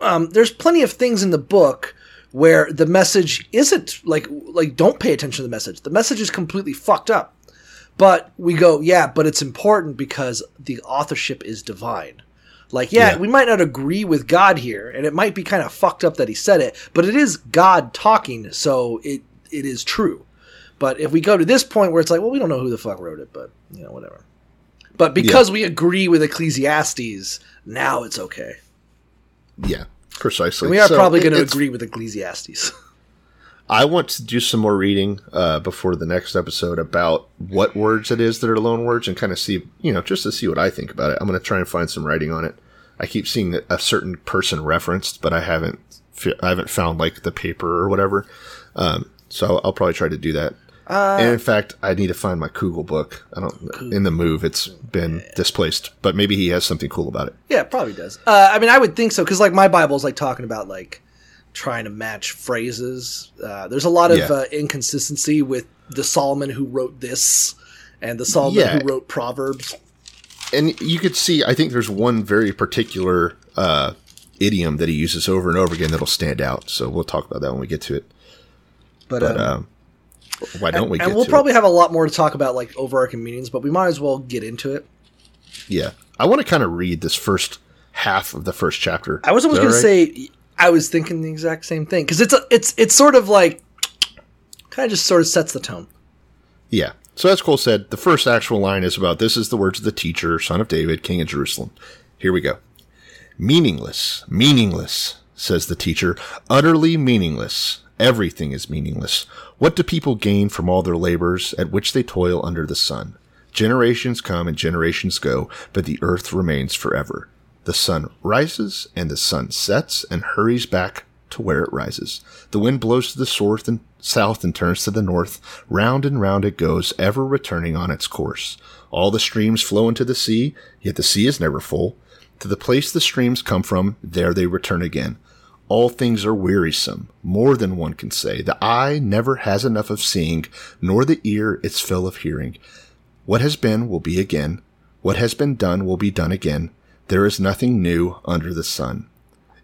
um, there's plenty of things in the book where the message isn't like like don't pay attention to the message. The message is completely fucked up. But we go, yeah, but it's important because the authorship is divine. Like, yeah, Yeah. we might not agree with God here, and it might be kind of fucked up that he said it, but it is God talking, so it it is true. But if we go to this point where it's like, well, we don't know who the fuck wrote it, but you know, whatever. But because we agree with Ecclesiastes, now it's okay. Yeah, precisely. We are So probably going to agree with Ecclesiastes. *laughs* I want to do some more reading uh, before the next episode about what words it is that are loan words and kind of see, you know, just to see what I think about it. I'm going to try and find some writing on it. I keep seeing that a certain person referenced, but I haven't, I haven't found like the paper or whatever. Um, so I'll probably try to do that. And in fact, I need to find my Kugel book. I don't. In the move, it's been displaced, but maybe he has something cool about it. Yeah, probably does. Uh, I mean, I would think so because like my Bible's like talking about like trying to match phrases. Uh, there's a lot of Yeah. uh, inconsistency with the Solomon who wrote this and the Solomon Yeah. who wrote Proverbs. and you could see i think there's one very particular uh, idiom that he uses over and over again that'll stand out so we'll talk about that when we get to it But, but um, um, why don't we and get we'll probably it? have a lot more to talk about like overarching meanings, but we might as well get into it. yeah. I want to kind of read this first half of the first chapter. I was almost going that to right? say I was thinking the exact same thing because it's a, it's it's sort of like kind of just sort of sets the tone. yeah. So as cole said the first actual line is about this is the words of the teacher son of david king of jerusalem. Here we go. Meaningless meaningless says the teacher. Utterly meaningless everything is meaningless what do people gain from all their labors at which they toil under the sun generations come and generations go but the earth remains forever the sun rises and the sun sets and hurries back to where it rises. The wind blows to the south and south and turns to the north. Round and round it goes, ever returning on its course. All the streams flow into the sea, yet the sea is never full. To the place the streams come from, there they return again. All things are wearisome, more than one can say. The eye never has enough of seeing, nor the ear its fill of hearing. What has been will be again. What has been done will be done again. There is nothing new under the sun.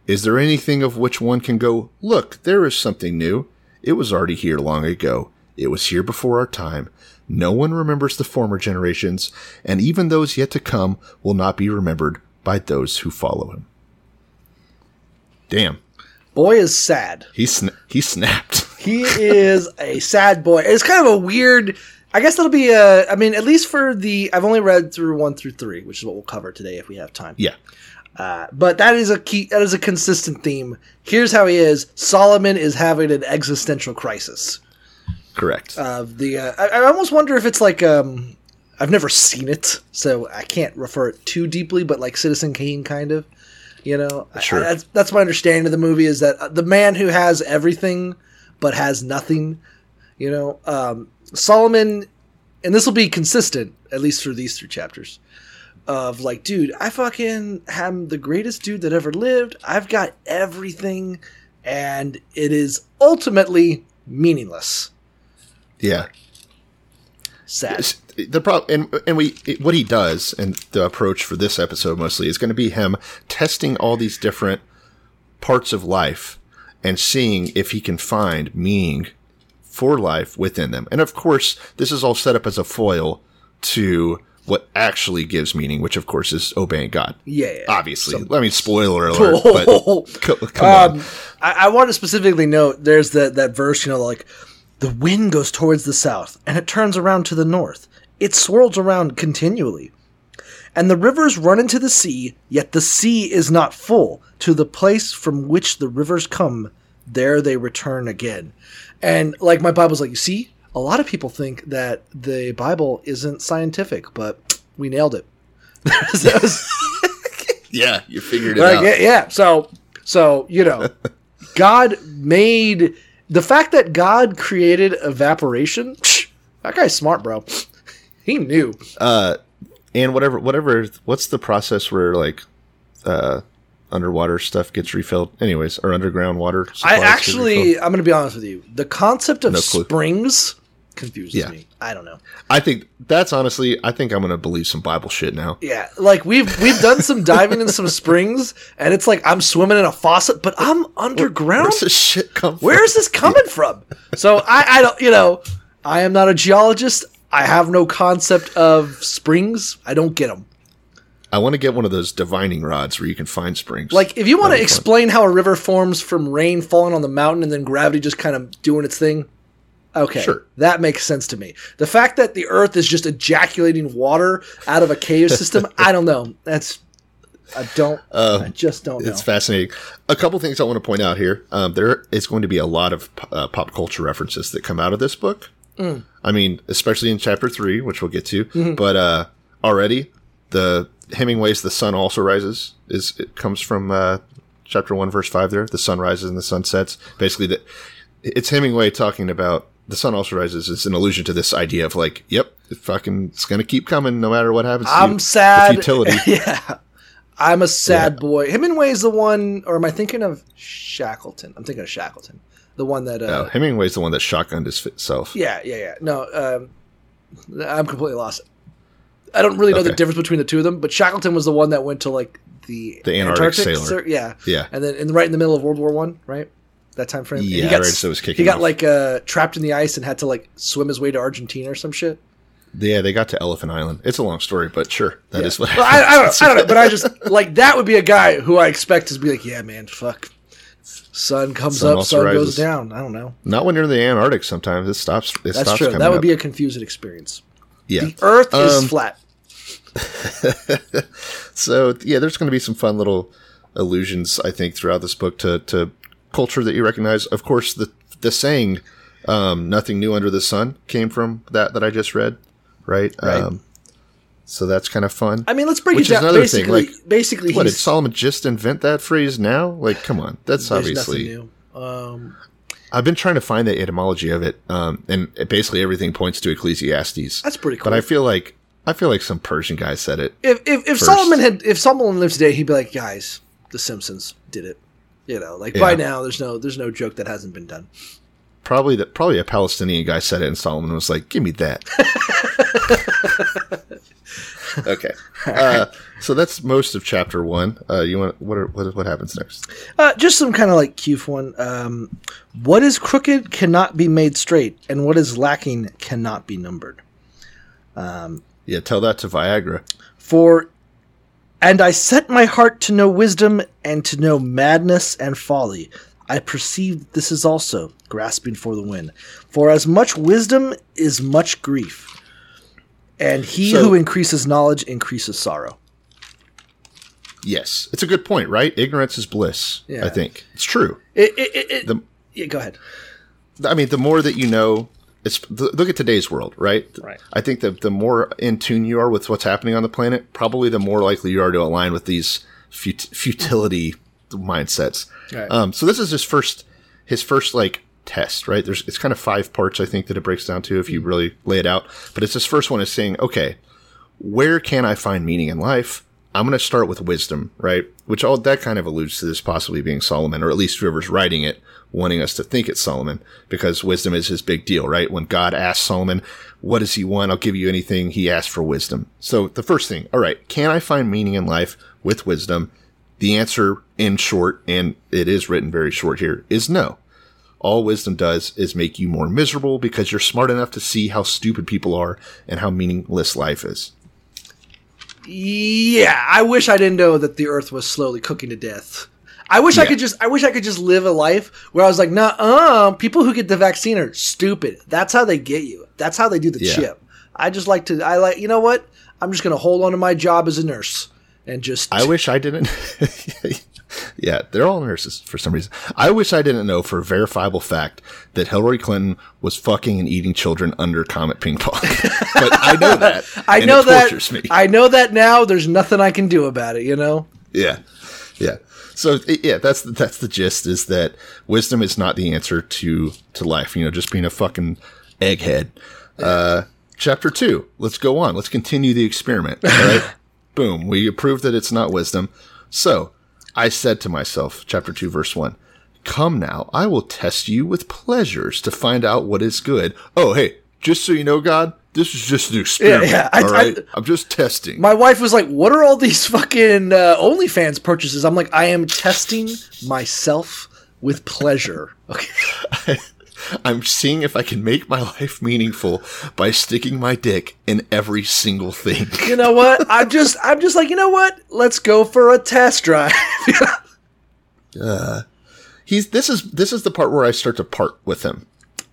Is there anything of which one can go, look, there is something new? It was already here long ago. It was here before our time. No one remembers the former generations, and even those yet to come will not be remembered by those who follow him. Damn, Boy is sad. he sna- he snapped. *laughs* He is a sad boy. It's kind of a weird. I guess that'll be a. I mean, at least for the. I've only read through one through three, which is what we'll cover today if we have time. yeah, But that is a key. That is a consistent theme. Here's how he is. Solomon is having an existential crisis. correct. Of the. Uh, I, I almost wonder if it's like. um I've never seen it, so I can't refer it too deeply. But like Citizen Kane, kind of. You know, Sure. I- that's, that's my understanding of the movie is that uh, the man who has everything but has nothing. You know, um, Solomon, and this will be consistent at least through these three chapters. Of like, dude, I fucking am the greatest dude that ever lived. I've got everything, and it is ultimately meaningless. yeah. Sad. *laughs* The problem and and we what he does and the approach for this episode mostly is going to be him testing all these different parts of life and seeing if he can find meaning for life within them. And of course, this is all set up as a foil to what actually gives meaning, which of course is obeying God. Yeah, yeah. Obviously. I mean, spoiler alert, but *laughs* co- come Um, on. I, I want to specifically note there's that that verse, you know, like the wind goes towards the south and it turns around to the north. It swirls around continually. And the rivers run into the sea, yet the sea is not full. To the place from which the rivers come, there they return again. And like my Bible's like, you see, a lot of people think that the Bible isn't scientific, but we nailed it. *laughs* Yeah, you figured it Like, out. yeah, yeah. So, so you know, *laughs* God made the fact that God created evaporation. psh, That guy's smart, bro. He knew. Uh, And whatever, whatever. What's the process where like uh, underwater stuff gets refilled? Anyways, or underground water. I actually. I'm going to be honest with you. The concept of No springs confuses Yeah. me. I don't know. I think that's honestly. I think I'm gonna believe some Bible shit now. Yeah, like we've we've done some diving in some springs, and it's like I'm swimming in a faucet, but I'm underground. Where's this shit come from? Where is this coming from? So I, I don't, you know, I am not a geologist. I have no concept of springs. I don't get them. I want to get one of those divining rods where you can find springs. Like, if you want to That'd fun. explain how a river forms from rain falling on the mountain and then gravity just kind of doing its thing, okay, Sure. that makes sense to me. The fact that the Earth is just ejaculating water out of a cave system, *laughs* I don't know. That's I don't. I just don't know. Um, It's fascinating. A couple things I want to point out here. Um, there is going to be a lot of uh, pop culture references that come out of this book. Mm. I mean, especially in chapter three, which we'll get to. Mm-hmm. But uh, already, the Hemingway's "The Sun Also Rises" is it comes from uh, chapter one, verse five. There, the sun rises and the sun sets. Basically, that it's Hemingway talking about the sun also rises. It's an allusion to this idea of like, yep, it fucking, it's gonna keep coming no matter what happens. I'm sad. The futility. *laughs* yeah. I'm a sad Yeah. boy. Hemingway's the one, or am I thinking of Shackleton? I'm thinking of Shackleton. The one that. Uh, No, Hemingway's the one that shotgunned his self. Yeah, yeah, yeah. No, um, I'm completely lost. I don't really know the difference between the two of them, but Shackleton was the one that went to like the The Antarctic sailor. sir- yeah, Yeah. and then in, right in the middle of World War One, right? That time frame. Yeah, he got, right, so it was he got off. like uh, trapped in the ice and had to like swim his way to Argentina or some shit. Yeah, they got to Elephant Island. It's a long story, but sure, that is what. Well, I, I, don't know, I don't know, but I just *laughs* like that would be a guy who I expect to be like, yeah, man, fuck. Sun comes Sun up, sun rises. goes down. I don't know. Not when you're in the Antarctic. Sometimes it stops. It That's stops true. That would up. be a confusing experience. yeah. The Earth is Um, flat. *laughs* So yeah, there's going to be some fun little allusions, I think, throughout this book to to culture that you recognize. Of course, the the saying um, "nothing new under the sun" came from that that I just read, right? Right. Um, so that's kind of fun. I mean, let's break Which it is down. another thing, like, basically, what did Solomon just invent that phrase now? Like, come on, that's obviously. new. Um, I've been trying to find the etymology of it, um, and it, basically everything points to Ecclesiastes. That's pretty cool. But I feel like I feel like some Persian guy said it. if if, if Solomon had if Solomon lived today, he'd be like, guys, The Simpsons did it. You know, like by now, there's no there's no joke that hasn't been done. Probably that. Probably a Palestinian guy said it, and Solomon was like, "Give me that." *laughs* okay, uh, so that's most of chapter one. Uh, you want what? Are, what? What happens next? Uh, just some kind of like cute one. Um, what is crooked cannot be made straight, and what is lacking cannot be numbered. Yeah, tell that to Viagra. For and I set my heart to know wisdom and to know madness and folly. I perceive that this is also grasping for the wind. For as much wisdom is much grief, and he So- who increases knowledge increases sorrow. Yes, it's a good point, right? Ignorance is bliss. Yeah. I think it's true. It, it, it, it- The- yeah, go ahead. I mean, the more that you know, it's look at today's world, right? Right. I think that the more in tune you are with what's happening on the planet, probably the more likely you are to align with these fut- futility mindsets. Right. Um, so this is his first, his first like test, right? There's it's kind of five parts I think that it breaks down to if you really lay it out. But it's this first one is saying, okay, where can I find meaning in life? I'm going to start with wisdom, right? Which all that kind of alludes to this possibly being Solomon, or at least whoever's writing it, wanting us to think it's Solomon, because wisdom is his big deal, right? When God asked Solomon, what does he want? I'll give you anything. He asked for wisdom. So the first thing, all right, can I find meaning in life with wisdom? The answer in short, and it is written very short here, is no. All wisdom does is make you more miserable because you're smart enough to see how stupid people are and how meaningless life is. Yeah, I wish I didn't know that the Earth was slowly cooking to death. I wish I could just I wish I could just live a life where I was like, nah, uh, people who get the vaccine are stupid. That's how they get you. That's how they do the Yeah. chip. I just like to I like you know what? I'm just gonna hold on to my job as a nurse and just I wish I didn't. *laughs* *laughs* *laughs* Yeah, they're all nurses for some reason. I wish I didn't know for a verifiable fact that Hillary Clinton was fucking and eating children under Comet Ping Pong. *laughs* but I know that. *laughs* I know that. me. I know that now. There's nothing I can do about it. You know. Yeah, yeah. So yeah, that's the, that's the gist. Is that wisdom is not the answer to to life. You know, just being a fucking egghead. Uh, chapter two. Let's go on. Let's continue the experiment. All right. Boom. We proved that it's not wisdom. So I said to myself, chapter two, verse one. Come now, I will test you with pleasures to find out what is good. Oh, hey, just so you know, God, this is just an experiment. yeah, I- all I- right, I'm just testing. My wife was like, "What are all these fucking uh, OnlyFans purchases?" I'm like, "I am testing myself with pleasure." *laughs* Okay. *laughs* I'm seeing if I can make my life meaningful by sticking my dick in every single thing. You know what? I'm just, I'm just like, you know what? Let's go for a test drive. *laughs* He's this is this is the part where I start to part with him.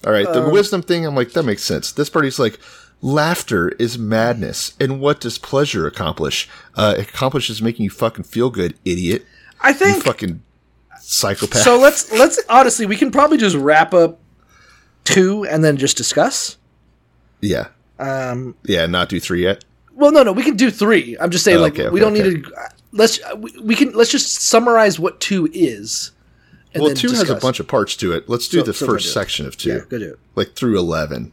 All right, the wisdom thing, I'm like, that makes sense. This part, he's like, laughter is madness, and what does pleasure accomplish? Uh, it accomplishes making you fucking feel good, idiot. I You think fucking psychopath. so. Let's let's honestly, we can probably just wrap up two and then just discuss. yeah, Um, yeah, not do three yet. well, no, no, we can do three. I'm just saying, Oh, like, okay, we okay, don't okay. need to. Let's we, we can let's just summarize what two is. And Well, two has a bunch of parts to it. Let's do So- the so first do section of two, Yeah, go do it. like through eleven.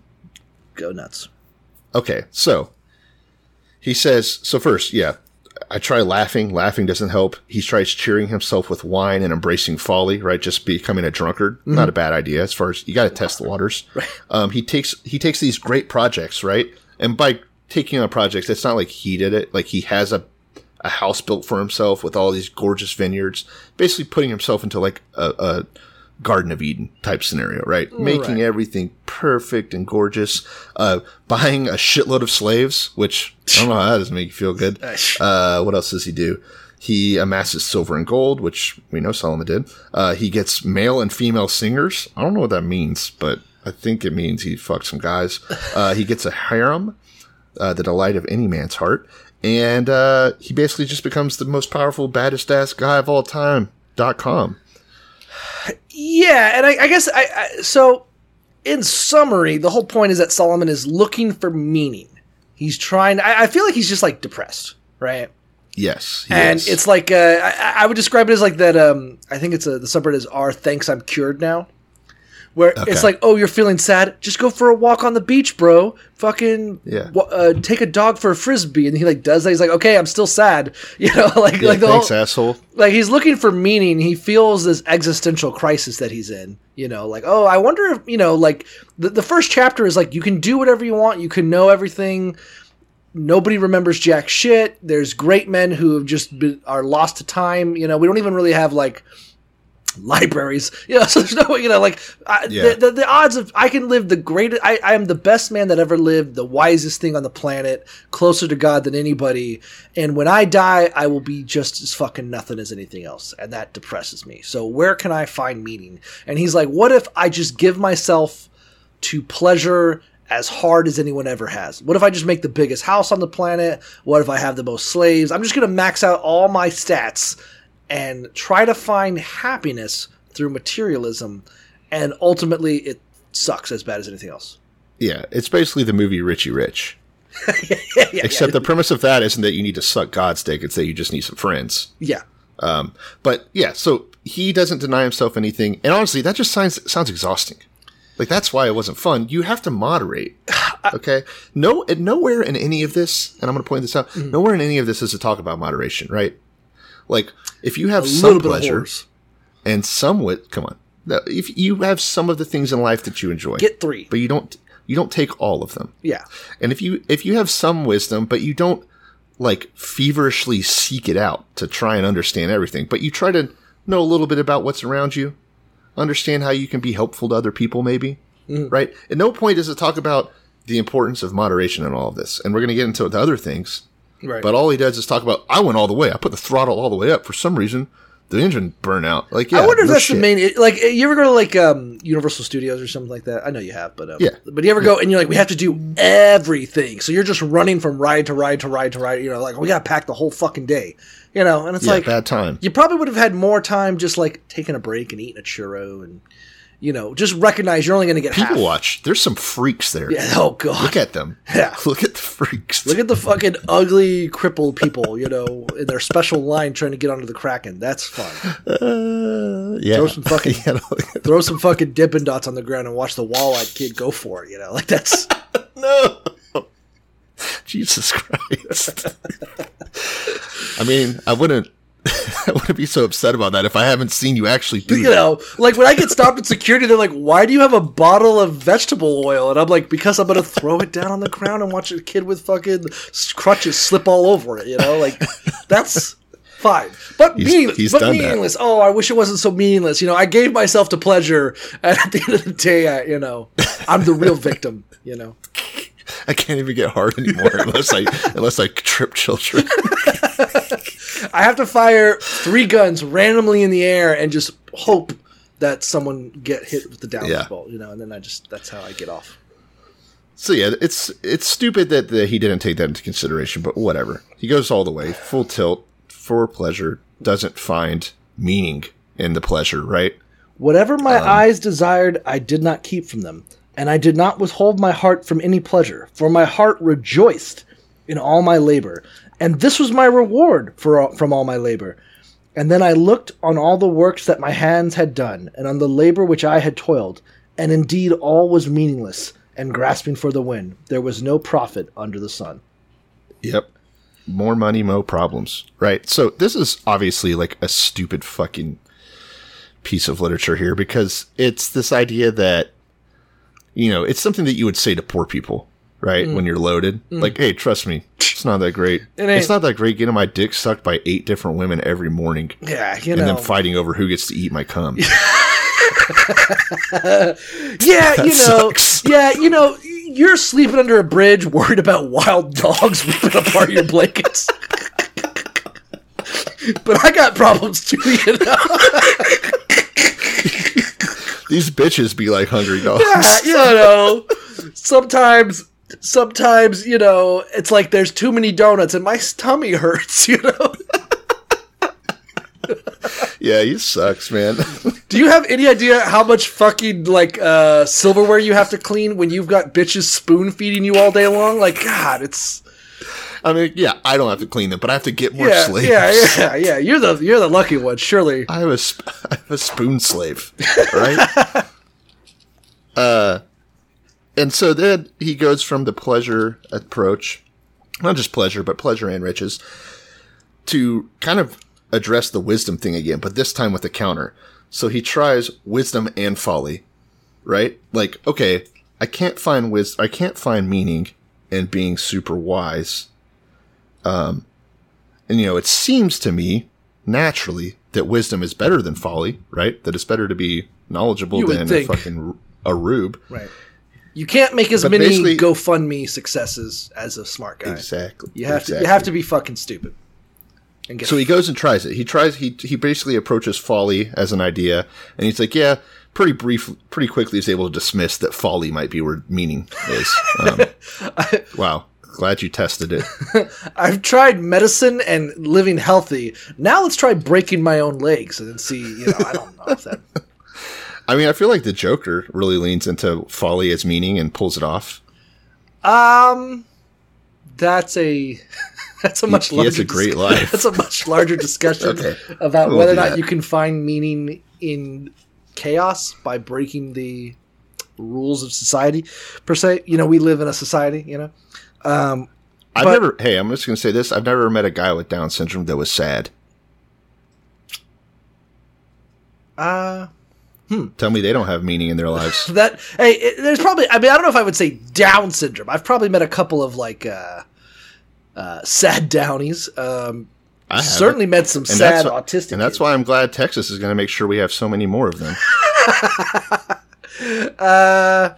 Go nuts. Okay, so he says, so first, yeah, I try laughing. Laughing doesn't help. He tries cheering himself with wine and embracing folly, right? Just becoming a drunkard. Not a bad idea as far as you got to test the waters. *laughs* Um, he takes, he takes these great projects, right? And by taking on projects, it's not like he did it. Like he has a, a house built for himself with all these gorgeous vineyards, basically putting himself into like a, a Garden of Eden type scenario, right? Making everything perfect and gorgeous. Uh, buying a shitload of slaves, which I don't know how that doesn't make you feel good. *laughs* Uh, what else does he do? He amasses silver and gold, which we know Solomon did. Uh, he gets male and female singers. I don't know what that means, but I think it means he fucked some guys. *laughs* Uh, he gets a harem, uh, the delight of any man's heart. And uh, he basically just becomes the most powerful, baddest ass guy of all time. Dot com. *sighs* *sighs* *sighs* Yeah, and I, I guess I, I so in summary, the whole point is that Solomon is looking for meaning. He's trying. I, I feel like he's just like depressed, right? Yes. and is. it's like uh, I, I would describe it as like that. Um, I think it's a, the subreddit is "R thanks I'm cured now," where Okay. it's like, oh, you're feeling sad, just go for a walk on the beach, bro. Fucking Yeah. uh, take a dog for a frisbee, and he like does that. He's like, okay, I'm still sad, *laughs* you know, like Yeah, like the thanks, whole, asshole. like he's looking for meaning. He feels this existential crisis that he's in. You know, like oh, I wonder if you know, like the the first chapter is like you can do whatever you want, you can know everything. Nobody remembers jack shit. There's great men who have just been, are lost to time. You know, we don't even really have like libraries. *laughs* You know, so there's no way, you know like I, Yeah. the, the the odds of I can live the greatest. I, I am the best man that ever lived, the wisest thing on the planet, closer to God than anybody. And when I die, I will be just as fucking nothing as anything else, and that depresses me. So where can I find meaning? And he's like, what if I just give myself to pleasure as hard as anyone ever has? What if I just make the biggest house on the planet? What if I have the most slaves? I'm just going to max out all my stats and try to find happiness through materialism. And ultimately, it sucks as bad as anything else. Yeah, it's basically the movie Richie Rich. *laughs* yeah, yeah, Except the premise of that isn't that you need to suck God's dick; it's that you just need some friends. yeah. Um, but yeah, so he doesn't deny himself anything, and honestly, that just sounds sounds exhausting. Like that's why it wasn't fun. You have to moderate. *sighs* Okay, no, and nowhere in any of this, and I'm going to point this out. Mm-hmm. Nowhere in any of this is to talk about moderation, right? Like if you have A some pleasures bit of pleasure horrors. and somewhat, come on, if you have some of the things in life that you enjoy, Get three. but you don't, you don't take all of them. Yeah. And if you if you have some wisdom, but you don't like feverishly seek it out to try and understand everything, but you try to know a little bit about what's around you, understand how you can be helpful to other people, maybe, mm-hmm. right? At no point does it talk about the importance of moderation in all of this, and we're going to get into the other things. Right. But all he does is talk about I went all the way. I put the throttle all the way up. For some reason, the engine burn out. Like, yeah, I wonder if no that's shit. the main. Like, you ever go to like um, Universal Studios or something like that? I know you have, but um, Yeah. But you ever go and you're like, we have to do everything, so you're just running from ride to ride to ride to ride. You know, like we got to pack the whole fucking day. You know, and it's Yeah, like bad time. you probably would have had more time just like taking a break and eating a churro and you know just recognize you're only going to get half. People half. watch. There's some freaks there. Yeah, oh god. Look at them. *laughs* Yeah. Look at the freaks. Look at the fucking ugly crippled people, you know, in their special line trying to get onto the Kraken. That's fun. Uh, yeah. Throw some *laughs* fucking Yeah, throw some fucking Dippin' Dots on the ground and watch the wall-eyed kid go for it. You know, like that's *laughs* no. Jesus Christ. I mean, I wouldn't. *laughs* I wouldn't be so upset about that if I haven't seen you actually do you that. know, like when I get stopped at security, they're like, "Why do you have a bottle of vegetable oil?" And I'm like, "Because I'm gonna throw it down on the ground and watch a kid with fucking crutches slip all over it." You know, like that's fine, but He's- meaningless. he's but done that. Oh, I wish it wasn't so meaningless. You know, I gave myself to pleasure, and at the end of the day, I, you know, I'm the real victim. You know. *laughs* I can't even get hard anymore unless I unless I trip children. *laughs* I have to fire three guns randomly in the air and just hope that someone get hit with the down Yeah. bolt, you know, and then I just that's how I get off. So yeah, it's it's stupid that, that he didn't take that into consideration, but whatever. He goes all the way, full tilt for pleasure, doesn't find meaning in the pleasure, right? Whatever my Um, eyes desired, I did not keep from them, and I did not withhold my heart from any pleasure, for my heart rejoiced in all my labor, and this was my reward for all, from all my labor. And then I looked on all the works that my hands had done, and on the labor which I had toiled, and indeed all was meaningless and grasping for the wind. There was no profit under the sun. Yep. More money, more problems. Right. So this is obviously like a stupid fucking piece of literature here because it's this idea that, you know, it's something that you would say to poor people, right? Mm. When you're loaded. Mm. Like, hey, trust me, it's not that great. It. It's not that great getting my dick sucked by eight different women every morning Yeah, you know. and then fighting over who gets to eat my cum. *laughs* yeah, you know. sucks. Yeah, you know. You're sleeping under a bridge, worried about wild dogs *laughs* ripping apart your blankets. but I got problems too, you know. These bitches be like hungry dogs. Yeah, you know. Sometimes, sometimes, you know, it's like there's too many donuts and my tummy *laughs* hurts. You know. Yeah, he sucks, man. *laughs* Do you have any idea how much fucking like uh, silverware you have to clean when you've got bitches spoon feeding you all day long? Like, God, it's I mean, yeah, I don't have to clean them, but I have to get more yeah, *laughs* slaves. yeah, yeah, yeah. You're the you're the lucky one, surely. I have a, sp- I have a spoon slave, right? uh, and so then he goes from the pleasure approach, not just pleasure, but pleasure and riches, to kind of address the wisdom thing again, but this time with a counter. So he tries wisdom and folly, right? Like, okay, I can't find wisdom, I can't find meaning in being super wise. Um, and you know, it seems to me naturally that wisdom is better than folly, right? That it's better to be knowledgeable than a fucking a rube. Right. You can't make as But many GoFundMe successes as a smart guy. Exactly. You have to you have to be fucking stupid. And get So he goes and tries it. He tries. He he basically approaches folly as an idea, and he's like, "Yeah." Pretty brief, pretty quickly is able to dismiss that folly might be where meaning is. *laughs* Um, wow, glad you tested it. *laughs* I've tried medicine and living healthy. Now let's try breaking my own legs and see. You know, I don't know if that. I mean, I feel like the Joker really leans into folly as meaning and pulls it off. Um, that's a *laughs* that's a much he larger. has a great dis- life. *laughs* That's a much larger *laughs* discussion Okay. about We'll whether or not you can find meaning in chaos by breaking the rules of society per se. You know, we live in a society. You know, um, I've But- never. Hey, I'm just gonna say this. I've never met a guy with Down syndrome that was sad. uh, Tell me they don't have meaning in their lives. *laughs* that hey, it, there's probably. I mean, I don't know if I would say Down syndrome. I've probably met a couple of like uh, uh, sad Downies. Um, I certainly met some And sad that's, autistic. and that's kids. why I'm glad Texas is going to make sure we have so many more of them. *laughs* Uh,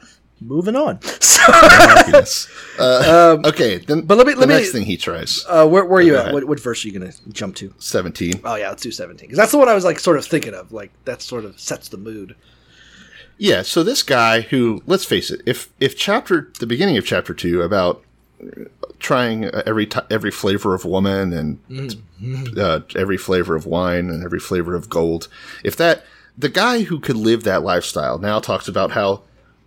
moving on. So. *laughs* Uh, okay, then. but let me- the let me- next thing he tries Uh, where, where are you at? What, what verse are you going to jump to? seventeen. Oh yeah, let's do seventeen because that's the one I was like sort of thinking of. Like that sort of sets the mood. Yeah, so this guy who, let's face it, if if chapter the beginning of chapter two about trying every t- every flavor of woman and uh, every flavor of wine and every flavor of gold, if that the guy who could live that lifestyle now talks about how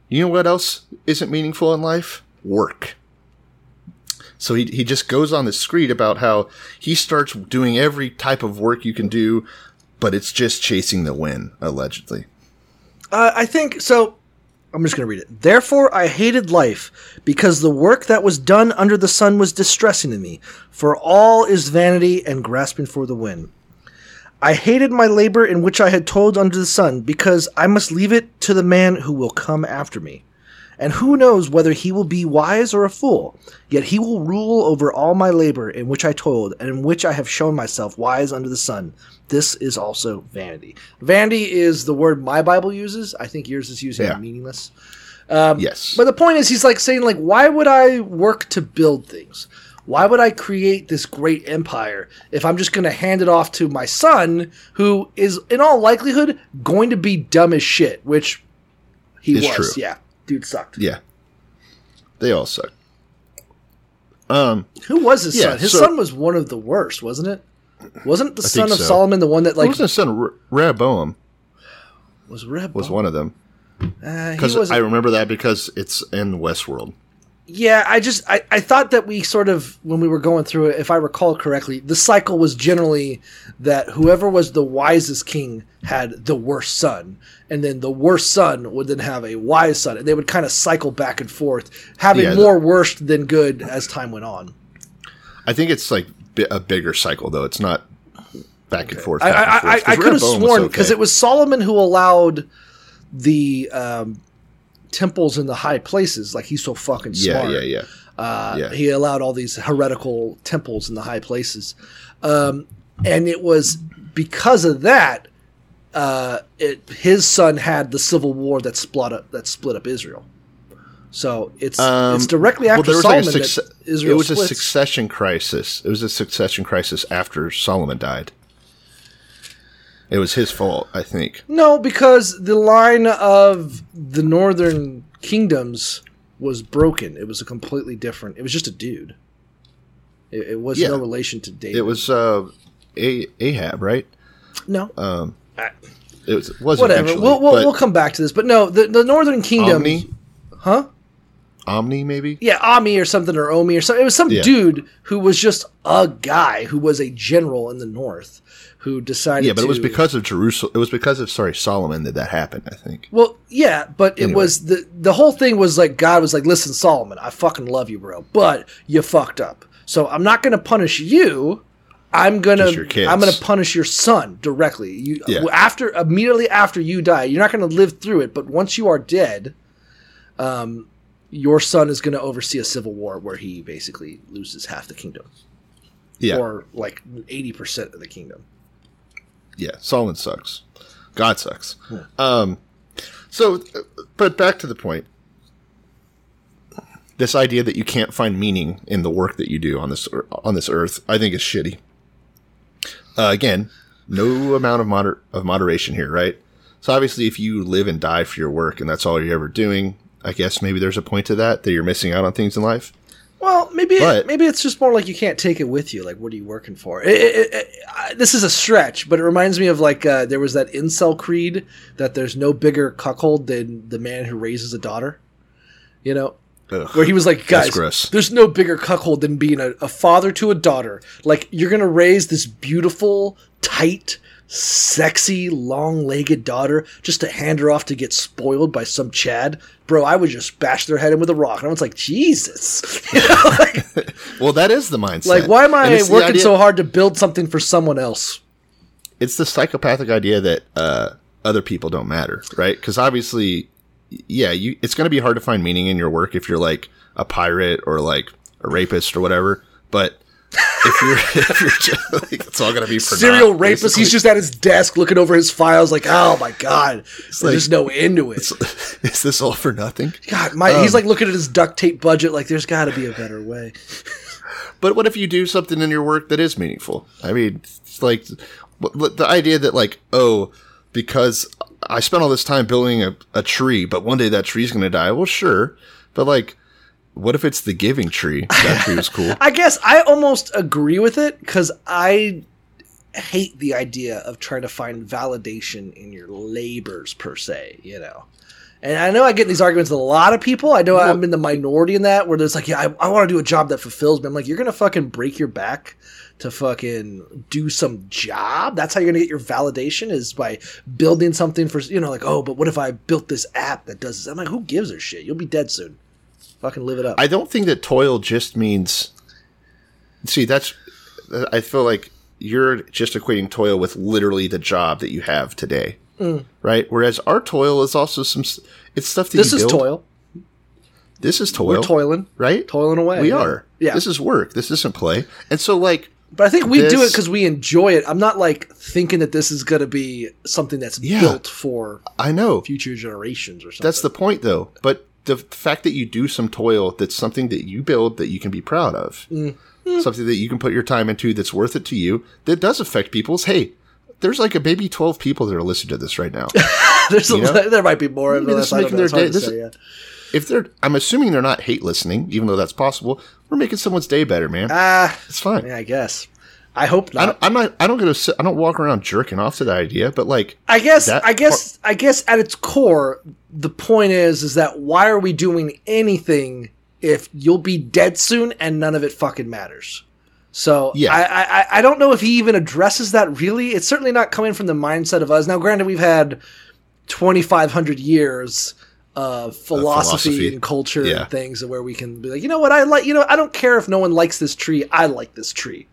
you know what else isn't meaningful in life? Work. So he he just goes on this screed about how he starts doing every type of work you can do, but it's just chasing the win, allegedly. Uh, I think so. I'm just going to read it. Therefore, I hated life, because the work that was done under the sun was distressing to me, for all is vanity and grasping for the wind. I hated my labor in which I had toiled under the sun, because I must leave it to the man who will come after me. And who knows whether he will be wise or a fool? Yet he will rule over all my labor in which I toiled, and in which I have shown myself wise under the sun. This is also vanity. Vanity is the word my Bible uses. I think yours is using Yeah. meaningless. Um, yes. But the point is, he's like saying, like, why would I work to build things? Why would I create this great empire if I'm just going to hand it off to my son, who is, in all likelihood, going to be dumb as shit? Which he It's was. true. Yeah, dude sucked. Yeah. They all suck. Um, Who was his Yeah, son? His so- son was one of the worst, wasn't it? Wasn't the son of so. Solomon the one that like, like was the son Re- Rehoboam was Reb? was one of them Uh, because was I remember that because it's in Westworld. Yeah, I just I, I thought that we sort of when we were going through it, if I recall correctly, the cycle was generally that whoever was the wisest king had the worst son, and then the worst son would then have a wise son, and they would kind of cycle back and forth, having Yeah, the- more worst than good as time went on. I think it's like a bigger cycle though. It's not back and forth. I back I, I, 'cause I could have sworn okay. because it was Solomon who allowed the um, temples in the high places. Like he's so fucking yeah, smart. yeah, yeah. Uh, Yeah. He allowed all these heretical temples in the high places, um, and it was because of that. Uh, it, his son had the civil war that split up that split up Israel. So it's Um, it's directly after was Solomon like succe- Israel it was splits. a succession crisis. It was a succession crisis after Solomon died. It was his fault, I think. No, because the line of the northern kingdoms was broken. It was a completely different. It was just a dude. It, it was Yeah. no relation to David. It was uh, a- Ahab, right? no. It was, it was Whatever. eventually, We'll, we'll, we'll come back to this, but no, the the northern Kingdom, Omni, huh? Omni, maybe. Yeah, Ami or something or Omi or something. It was some Yeah. dude who was just a guy who was a general in the north who decided. Yeah, but it was because of Jerusalem. It was because of sorry Solomon that that happened. I think. Well, yeah, but it was the the whole thing was like God was like, "Listen, Solomon, I fucking love you, bro, but you fucked up. So I'm not going to punish you. I'm gonna Just your kids. I'm gonna punish your son directly. You Yeah. after immediately after you die, you're not going to live through it. But once you are dead, um, your son is going to oversee a civil war where he basically loses half the kingdom, Yeah, or like eighty percent of the kingdom. yeah. Solomon sucks. God sucks. Um. So, uh, but back to the point. This idea that you can't find meaning in the work that you do on this on this earth, I think is shitty. Uh, again, no amount of moder- of moderation here, right? So obviously, if you live and die for your work and that's all you're ever doing, I guess maybe there's a point to that that you're missing out on things in life. Well, maybe But- maybe it's just more like you can't take it with you. Like, what are you working for? It, it, it, I, this is a stretch, but it reminds me of like uh, there was that incel creed that there's no bigger cuckold than the man who raises a daughter. You know, Ugh. where he was like, guys, there's no bigger cuckold than being a, a father to a daughter. Like, you're gonna raise this beautiful, tight, sexy, long-legged daughter just to hand her off to get spoiled by some Chad, bro. I would just bash their head in with a rock, and I was like, Jesus, *laughs* you know, like, *laughs* Well, that is the mindset. like why am I working so hard to build something for someone else? It's the psychopathic idea that uh, other people don't matter, right? Because obviously, yeah, you it's going to be hard to find meaning in your work if you're like a pirate or like a rapist or whatever. But if you're, *laughs* if you're just, like, it's all gonna be for Serial naught, rapist. basically. He's just at his desk looking over his files, like, oh my god, there's like- no end to it. *laughs* Is this all for nothing? God, my, Um, he's like looking at his duct tape budget, like, there's got to be a better way. *laughs* But what if you do something in your work that is meaningful? I mean, it's like the idea that like, oh, because I spent all this time building a, a tree, but one day that tree's going to die. Well, sure, but like, what if it's the giving tree? That tree was cool. *laughs* I guess I almost agree with it because I hate the idea of trying to find validation in your labors per se, you know. And I know I get these arguments with a lot of people. I know I'm in the minority in that where there's like, yeah, I, I want to do a job that fulfills me. I'm like, you're gonna fucking break your back to fucking do some job. That's how you're gonna get your validation is by building something for you know, like, oh, but what if I built this app that does this? I'm like, who gives a shit? You'll be dead soon. Fucking live it up. I don't think that toil just means. See, that's. I feel like you're just equating toil with literally the job that you have today, Mm. right? Whereas our toil is also some. It's stuff that this is build. toil. This is toil. We're toiling. right? Toiling away. We yeah. are. Yeah. This is work. This isn't play. And so, like, But I think we do it because we enjoy it. I'm not like thinking that this is going to be something that's Yeah. built for I know future generations or something. that's the point, though. But the fact that you do some toil that's something that you build that you can be proud of, Mm. something that you can put your time into that's worth it to you, that does affect people's. Hey, there's like a maybe 12 people that are listening to this right now. *laughs* There's you know? there might be more. Maybe but this I making know. Their day- this- say, yeah. if they're, I'm assuming they're not hate listening, even though that's possible. We're making someone's day better, man. Ah, it's fine. yeah, I guess. I hope I not. don't, I'm not. I don't go to. I don't walk around jerking off to that idea. But like, I guess. I guess. I guess at its core, the point is, is that why are we doing anything if you'll be dead soon and none of it fucking matters? So Yeah. I, I I- I don't know if he even addresses that. Really, it's certainly not coming from the mindset of us. Now, granted, we've had twenty five hundred years of philosophy, philosophy. and culture Yeah. and things where we can be like, you know what, I like. You know, I don't care if no one likes this tree. I like this tree.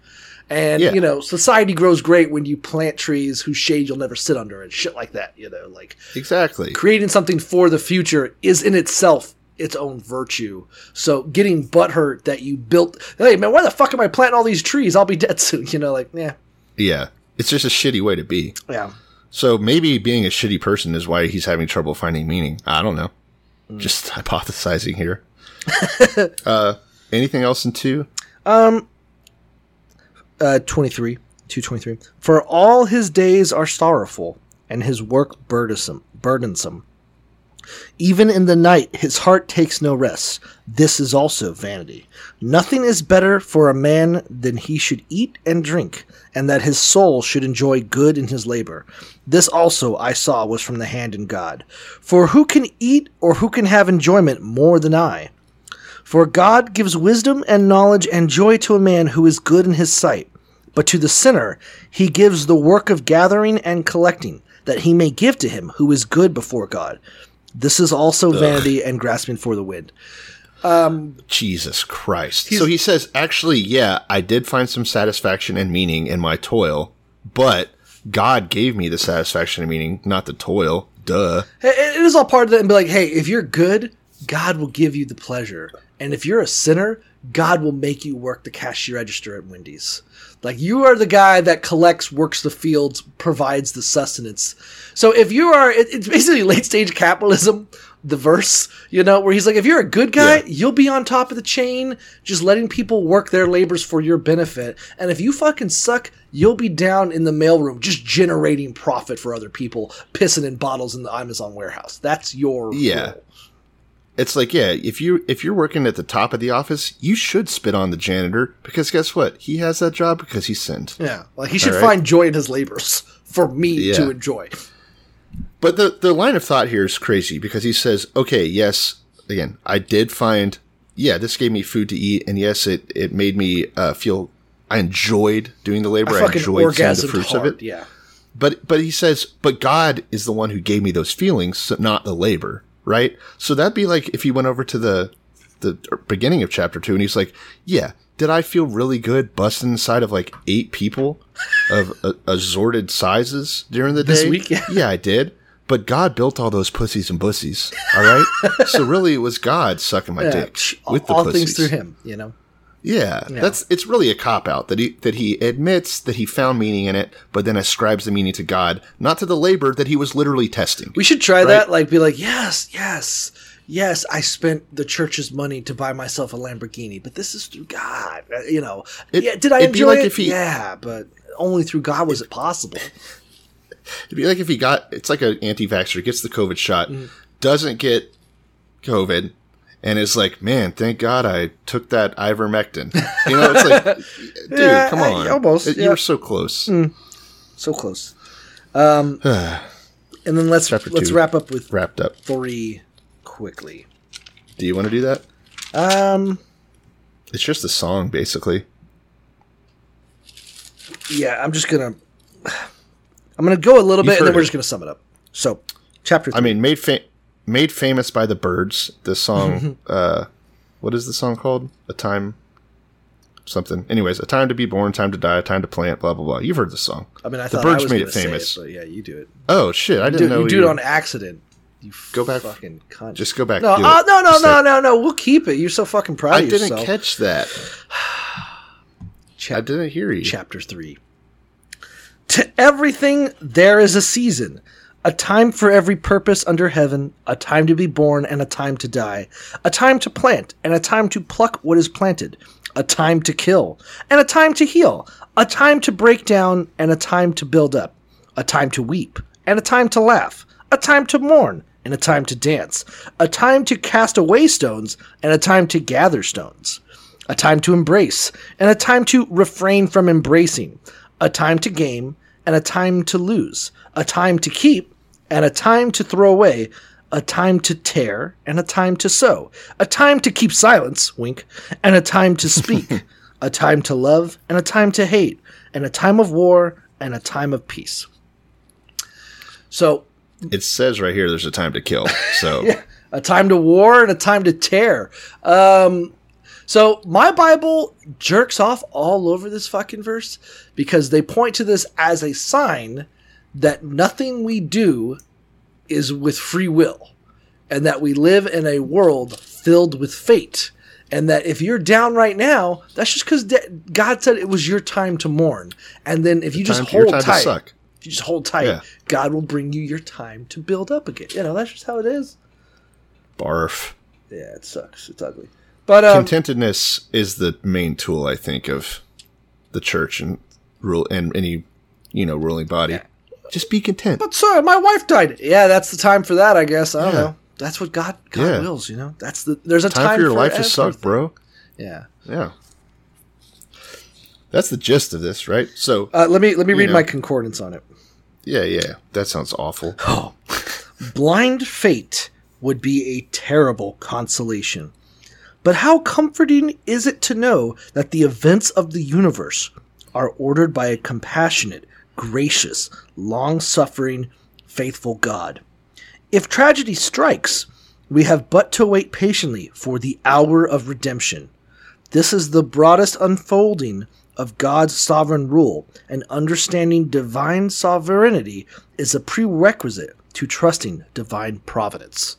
And Yeah. you know, society grows great when you plant trees whose shade you'll never sit under and shit like that. You know, like exactly. creating something for the future is in itself its own virtue. So getting butthurt that you built, hey man, why the fuck am I planting all these trees? I'll be dead soon. *laughs* You know, like yeah, Yeah, it's just a shitty way to be. yeah. So maybe being a shitty person is why he's having trouble finding meaning. I don't know. Mm. Just *laughs* hypothesizing here. *laughs* uh, anything else in two? Uh, 23 223 for all his days are sorrowful and his work burdensome burdensome. Even in the night his heart takes no rest. This is also vanity. Nothing is better for a man than he should eat and drink and that his soul should enjoy good in his labor. This also i saw was from the hand in god. For who can eat or who can have enjoyment more than i? For God gives wisdom and knowledge and joy to a man who is good in his sight. But to the sinner he gives the work of gathering and collecting, that he may give to him who is good before God. This is also vanity and grasping for the wind. Um, Jesus Christ. so he says, actually, yeah, I did find some satisfaction and meaning in my toil, but God gave me the satisfaction and meaning, not the toil. Duh. It it is all part of that and be like, hey, if you're good, God will give you the pleasure. And if you're a sinner, God will make you work the cash register at Wendy's. Like you are the guy that collects, works the fields, provides the sustenance. So if you are, it, it's basically *laughs* late stage capitalism, the verse, you know, where he's like, if you're a good guy, Yeah. you'll be on top of the chain, just letting people work their labors for your benefit. And if you fucking suck, you'll be down in the mailroom, just generating profit for other people, pissing in bottles in the Amazon warehouse. That's your Yeah. role. It's like, yeah, if you if you're working at the top of the office, you should spit on the janitor because guess what? He has that job because he sinned. Yeah, like he should right. find joy in his labors for me Yeah. to enjoy. But the the line of thought here is crazy because he says, "Okay, yes, again, I did find, yeah, this gave me food to eat, and yes, it it made me uh, feel I enjoyed doing the labor. I I, enjoyed seeing the fruits hard. of it. Yeah, But but he says, but God is the one who gave me those feelings, so not the labor, right? So that'd be like if he went over to the the beginning of chapter two, and he's like, yeah, did I feel really good busting inside of like eight people of assorted sizes during the day This week? Yeah. *laughs* yeah, I did. But God built all those pussies and bussies. All right. *laughs* so really, it was God sucking my yeah. dick with the all pussies. things through him. You know. Yeah, that's it's really a cop out that he that he admits that he found meaning in it, but then ascribes the meaning to God, not to the labor that he was literally testing. We should try Right. that. Like, be like, yes, yes, yes. I spent the church's money to buy myself a Lamborghini, but this is through God. Uh, You know, It- yeah. Did I enjoy like it? he- yeah, but only through God was it possible. *laughs* It'd be like if he got it's like an anti-vaxxer gets the COVID shot, Mm. doesn't get COVID, and is like, man, thank God I took that ivermectin. You know, it's like, *laughs* dude, Yeah, come I- on, almost, It- yeah. you were so close. So close. Um, *sighs* and then let's Chapter let's two. wrap up with Wrapped up. three quickly. Do you want to do that? Um, It's just a song, basically. yeah, I'm just gonna *sighs* I'm gonna go a little You've bit, and then we're it. just gonna sum it up. So, chapter. Three. I mean, made fa- made famous by the Byrds. The song, *laughs* uh, what is the song called? A time, something. Anyways, a time to be born, time to die, a time to plant. Blah blah blah. You've heard the song. I mean, I the thought Byrds made it famous. but yeah, you do it. Oh shit! I didn't do, know you do it on accident. You Go back- fucking cunt. Just go back. no, uh, no, no, Just no, no, no. We'll keep it. You're so fucking proud I of didn't catch that. *sighs* Chap- I didn't hear you. Chapter three. To everything there is a season, a time for every purpose under heaven, a time to be born and a time to die, a time to plant and a time to pluck what is planted, a time to kill and a time to heal, a time to break down and a time to build up, a time to weep and a time to laugh, a time to mourn and a time to dance, a time to cast away stones and a time to gather stones, a time to embrace and a time to refrain from embracing, a time to game and a time to lose, a time to keep and a time to throw away, a time to tear and a time to sow, a time to keep silence, wink, and a time to speak, a time to love and a time to hate, and a time of war and a time of peace. So, It says right here, there's a time to kill. So a time to war and a time to tear. Um, so my Bible jerks off all over this fucking verse because they point to this as a sign that nothing we do is with free will and that we live in a world filled with fate. And that if you're down right now, that's just because God said it was your time to mourn. And then if you just time, your hold time tight, suck. if you just hold tight, Yeah. God will bring you your time to build up again. You know, that's just how it is. Barf. Yeah, it sucks. It's ugly. But um, Contentedness is the main tool, I think, of the church and rule and any you know ruling body. Just be content. but sir, my wife died. Yeah, that's the time for that. I guess. I don't Yeah. know. That's what God God Yeah. wills. You know. That's the. There's a time, Time for your life to suck, bro. Yeah. Yeah. That's the gist of this, right? So, Uh, let me let me read know. my concordance on it. yeah, yeah, that sounds awful. *gasps* Oh. Blind fate would be a terrible consolation. But how comforting is it to know that the events of the universe are ordered by a compassionate, gracious, long suffering, faithful God? If tragedy strikes, we have but to wait patiently for the hour of redemption. This is the broadest unfolding of God's sovereign rule, and understanding divine sovereignty is a prerequisite to trusting divine providence.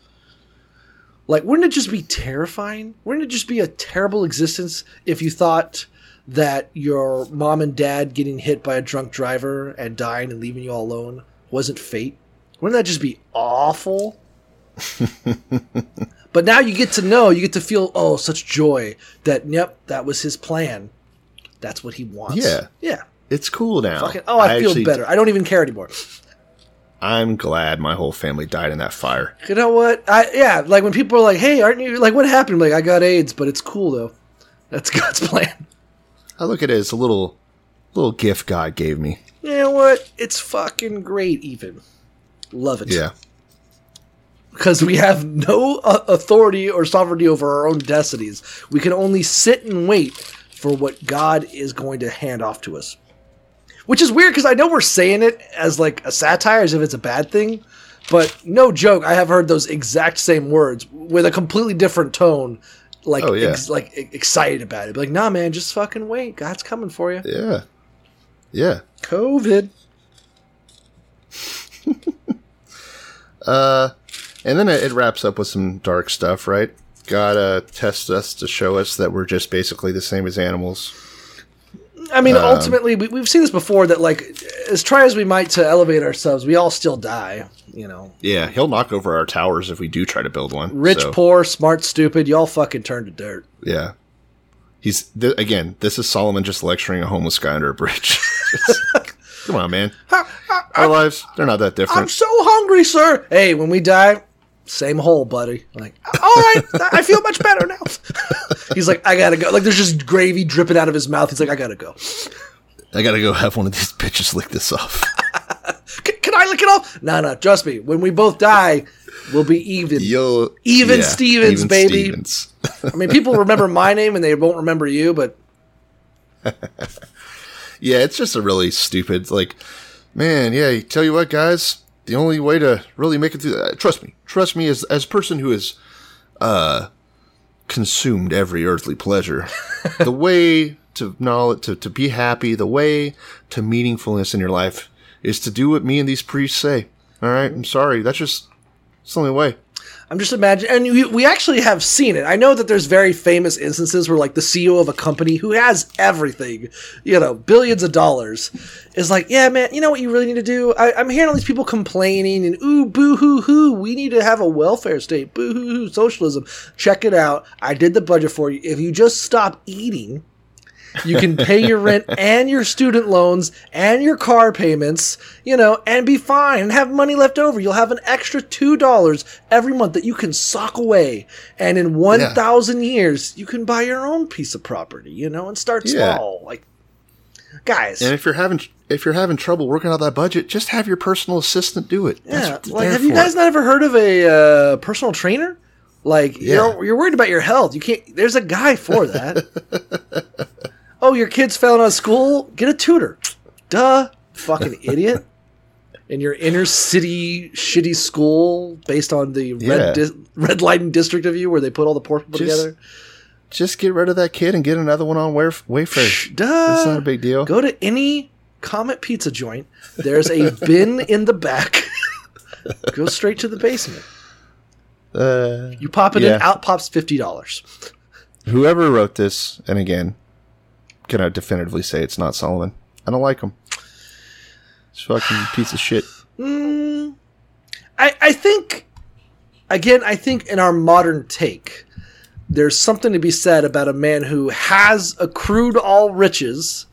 Like, wouldn't it just be terrifying? Wouldn't it just be a terrible existence if you thought that your mom and dad getting hit by a drunk driver and dying and leaving you all alone wasn't fate? Wouldn't that just be awful? *laughs* but now you get to know, you get to feel, oh, such joy that, yep, that was his plan. That's what he wants. Yeah. Yeah. It's cool now. Fucking, oh, I, feel actually- better. I don't even care anymore. I'm glad my whole family died in that fire. You know what? I yeah, like when people are like, "Hey, aren't you like what happened?" I'm like, I got AIDS, but it's cool though. That's *laughs* God's plan. I look at it as a little, little gift God gave me. You know what? It's fucking great. Even love it. Yeah. because we have no uh, authority or sovereignty over our own destinies. We can only sit and wait for what God is going to hand off to us. Which is weird because I know we're saying it as like a satire, as if it's a bad thing, but no joke. I have heard those exact same words with a completely different tone, like Oh, yeah. ex- like excited about it. Like, nah, man, just fucking wait. God's coming for you. Yeah. Yeah. COVID. *laughs* Uh, and then it, it wraps up with some dark stuff, right? gotta test us to show us that we're just basically the same as animals. I mean, Um, ultimately, we, we've seen this before. That like, as try as we might to elevate ourselves, we all still die. You know, Yeah, he'll knock over our towers if we do try to build one. rich, so, poor, smart, stupid, you all fucking turn to dirt. Yeah. He's th- again. This is Solomon just lecturing a homeless guy under a bridge. *laughs* Come on, man. Our lives, they're not that different. I'm so hungry, sir. Hey, when we die, same hole, buddy. I'm like, all right, I feel much better now. *laughs* He's like, I gotta go. Like, there's just gravy dripping out of his mouth. He's like, I gotta go. I gotta go have one of these bitches lick this off. Can, can I lick it off? No, no, trust me. When we both die, we'll be even. Yo, Even yeah, Stevens, even baby. Stevens. *laughs* I mean, people remember my name and they won't remember you, but *laughs* Yeah, it's just a really stupid. Like, man, yeah. Tell you what, guys. The only way to really make it through, that, trust me, trust me, as as a person who has uh, consumed every earthly pleasure, *laughs* the way to knowledge to to be happy, the way to meaningfulness in your life is to do what me and these priests say. All right, I'm sorry. That's just it's the only way. I'm just imagining, and we, we actually have seen it. I know that there's very famous instances where, like, the CEO of a company who has everything, you know, billions of dollars, is like, yeah, man, you know what you really need to do? I, I'm hearing all these people complaining and, ooh, boo hoo hoo, we need to have a welfare state, boo hoo hoo, socialism. Check it out. I did the budget for you. If you just stop eating, you can pay your rent and your student loans and your car payments, you know, and be fine and have money left over. You'll have an extra $2 every month that you can sock away. And in 1,000 years, you can buy your own piece of property, you know, and start Yeah. small. Like, guys. And if you're having if you're having trouble working out that budget, just have your personal assistant do it. Yeah, like have you guys not ever heard of a uh, personal trainer? Like Yeah. you're you're worried about your health. You can't. There's a guy for that. *laughs* oh, your kid's failing out of school. Get a tutor. Duh, fucking *laughs* idiot. In your inner city shitty school, based on the Yeah. red dis- red lighting district of you, where they put all the poor people Just- together. Just get rid of that kid and get another one on Wayf- Wayfair. Duh. It's not a big deal. Go to any Comet Pizza joint. There's a *laughs* bin in the back. Go straight to the basement. Uh, You pop it in, out pops fifty dollars. whoever wrote this, and again, can I definitively say it's not Solomon? I don't like him. It's fucking piece of shit. *sighs* Mm, I, I think, again, I think in our modern take, there's something to be said about a man who has accrued all riches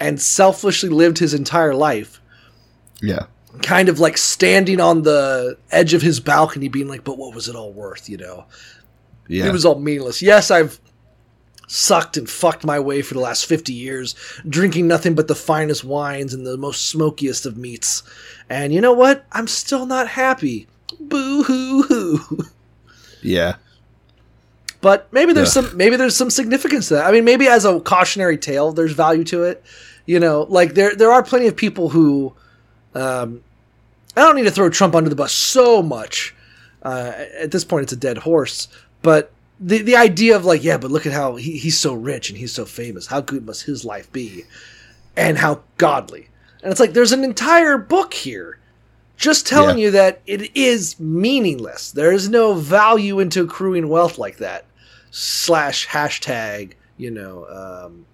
and selfishly lived his entire life, Yeah. kind of like standing on the edge of his balcony, being like, "But what was it all worth?" You know, Yeah. it was all meaningless. Yes, I've sucked and fucked my way for the last 50 years, drinking nothing but the finest wines and the most smokiest of meats. And you know what? I'm still not happy. Boo hoo hoo. yeah. But maybe there's Ugh. some maybe there's some significance to that. I mean, maybe as a cautionary tale, there's value to it. You know, like there there are plenty of people who um I don't need to throw Trump under the bus so much. Uh, at this point, it's a dead horse. But the the idea of like, yeah, but look at how he, he's so rich and he's so famous. How good must his life be? And how godly. And it's like there's an entire book here just telling Yeah. you that it is meaningless. There is no value into accruing wealth like that. Slash hashtag, you know, um,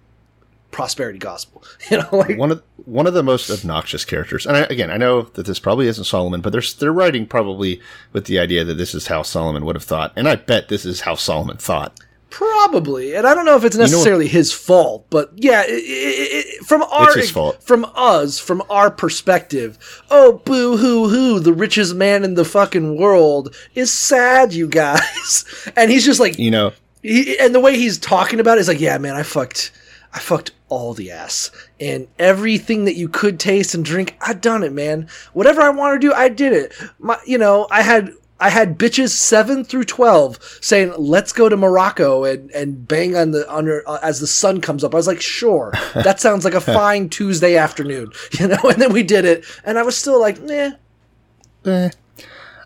prosperity gospel. *laughs* You know, like One of one of the most obnoxious characters, and I, again, I know that this probably isn't Solomon, but they're they're writing probably with the idea that this is how Solomon would have thought, and I bet this is how Solomon thought. Probably, and I don't know if it's know what- necessarily his fault, but yeah, it, it, it, from our It's his fault. from us, from our perspective. Oh, boo hoo hoo! The richest man in the fucking world is sad, you guys. *laughs* And he's just like, You know, he, and the way he's talking about it is like, yeah, man, I fucked, I fucked all the ass and everything that you could taste and drink. I done it, man. Whatever I want to do, I did it. My, you know, I had. I had bitches seven through twelve saying, "Let's go to Morocco and, and bang on the under uh, as the sun comes up." I was like, "Sure, *laughs* that sounds like a fine Tuesday afternoon," *laughs* you know. And then we did it, and I was still like, "Nah, eh.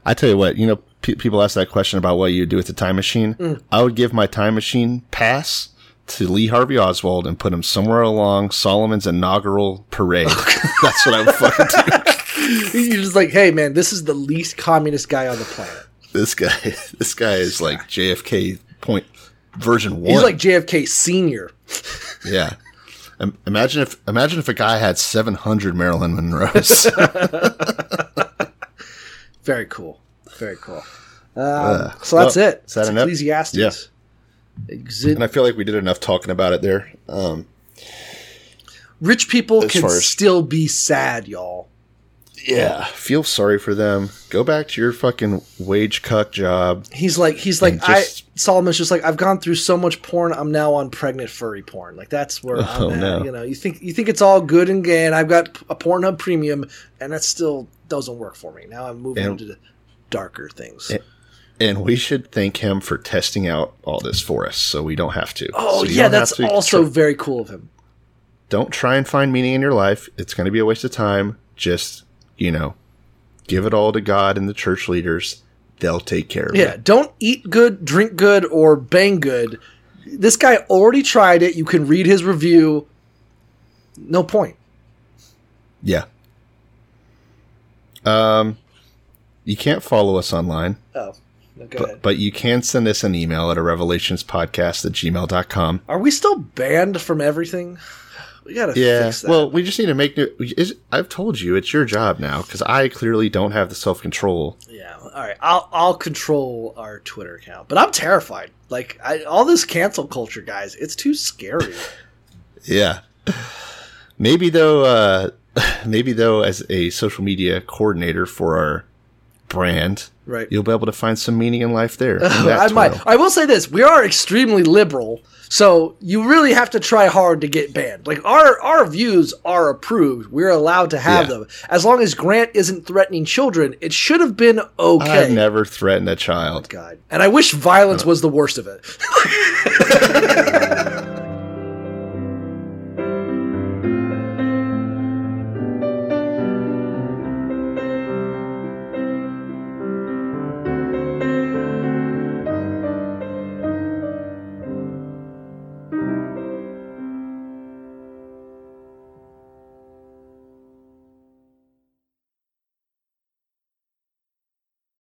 I tell you what, you know, pe- people ask that question about what you do with the time machine. Mm. I would give my time machine pass to Lee Harvey Oswald and put him somewhere along Solomon's inaugural parade. *laughs* That's what I would fucking do. *laughs* You're just like, hey, man, this is the least communist guy on the planet. this guy, *laughs* this guy is like JFK point version one. He's like JFK senior. yeah. Um, imagine if imagine if a guy had 700 Marilyn Monroes. Very cool. Very cool. Um, so that's well, it. is that It's enough? Ecclesiastes. Yeah. Exit. and I feel like we did enough talking about it there. Um, Rich people can as- still be sad, y'all. yeah, feel sorry for them. Go back to your fucking wage cuck job. He's like, he's like, just- I. Solomon's just like, I've gone through so much porn. I'm now on pregnant furry porn. Like that's where *laughs* Oh, I'm at. no. You know, you think you think it's all good and gay, and I've got a Pornhub Premium, and that still doesn't work for me. Now I'm moving And- into the darker things. And we should thank him for testing out all this for us, so we don't have to. oh So yeah, that's also very cool of him. don't try and find meaning in your life. It's going to be a waste of time. Just you know, give it all to God and the church leaders. They'll take care of Yeah, it. Yeah, don't eat good, drink good, or bang good. This guy already tried it. You can read his review. No point. Yeah. Um, you can't follow us online, Oh, no, but, but you can send us an email at a revelationspodcast at gmail.com. Are we still banned from everything? We gotta Yeah. fix that. Well, we just need to make new. Is, I've told you it's your job now because I clearly don't have the self control. yeah. All right. I'll I'll control our Twitter account, but I'm terrified. Like I, all this cancel culture, guys. It's too scary. *laughs* Yeah. Maybe though, uh, *laughs* maybe though, as a social media coordinator for our brand, Right. you'll be able to find some meaning in life there. *laughs* in I might. I will say this: we are extremely liberal, so you really have to try hard to get banned. Like our our views are approved. We're allowed to have Yeah. them as long as Grant isn't threatening children. It should have been okay. I've never threatened a child. God, and I wish violence uh, was the worst of it. *laughs*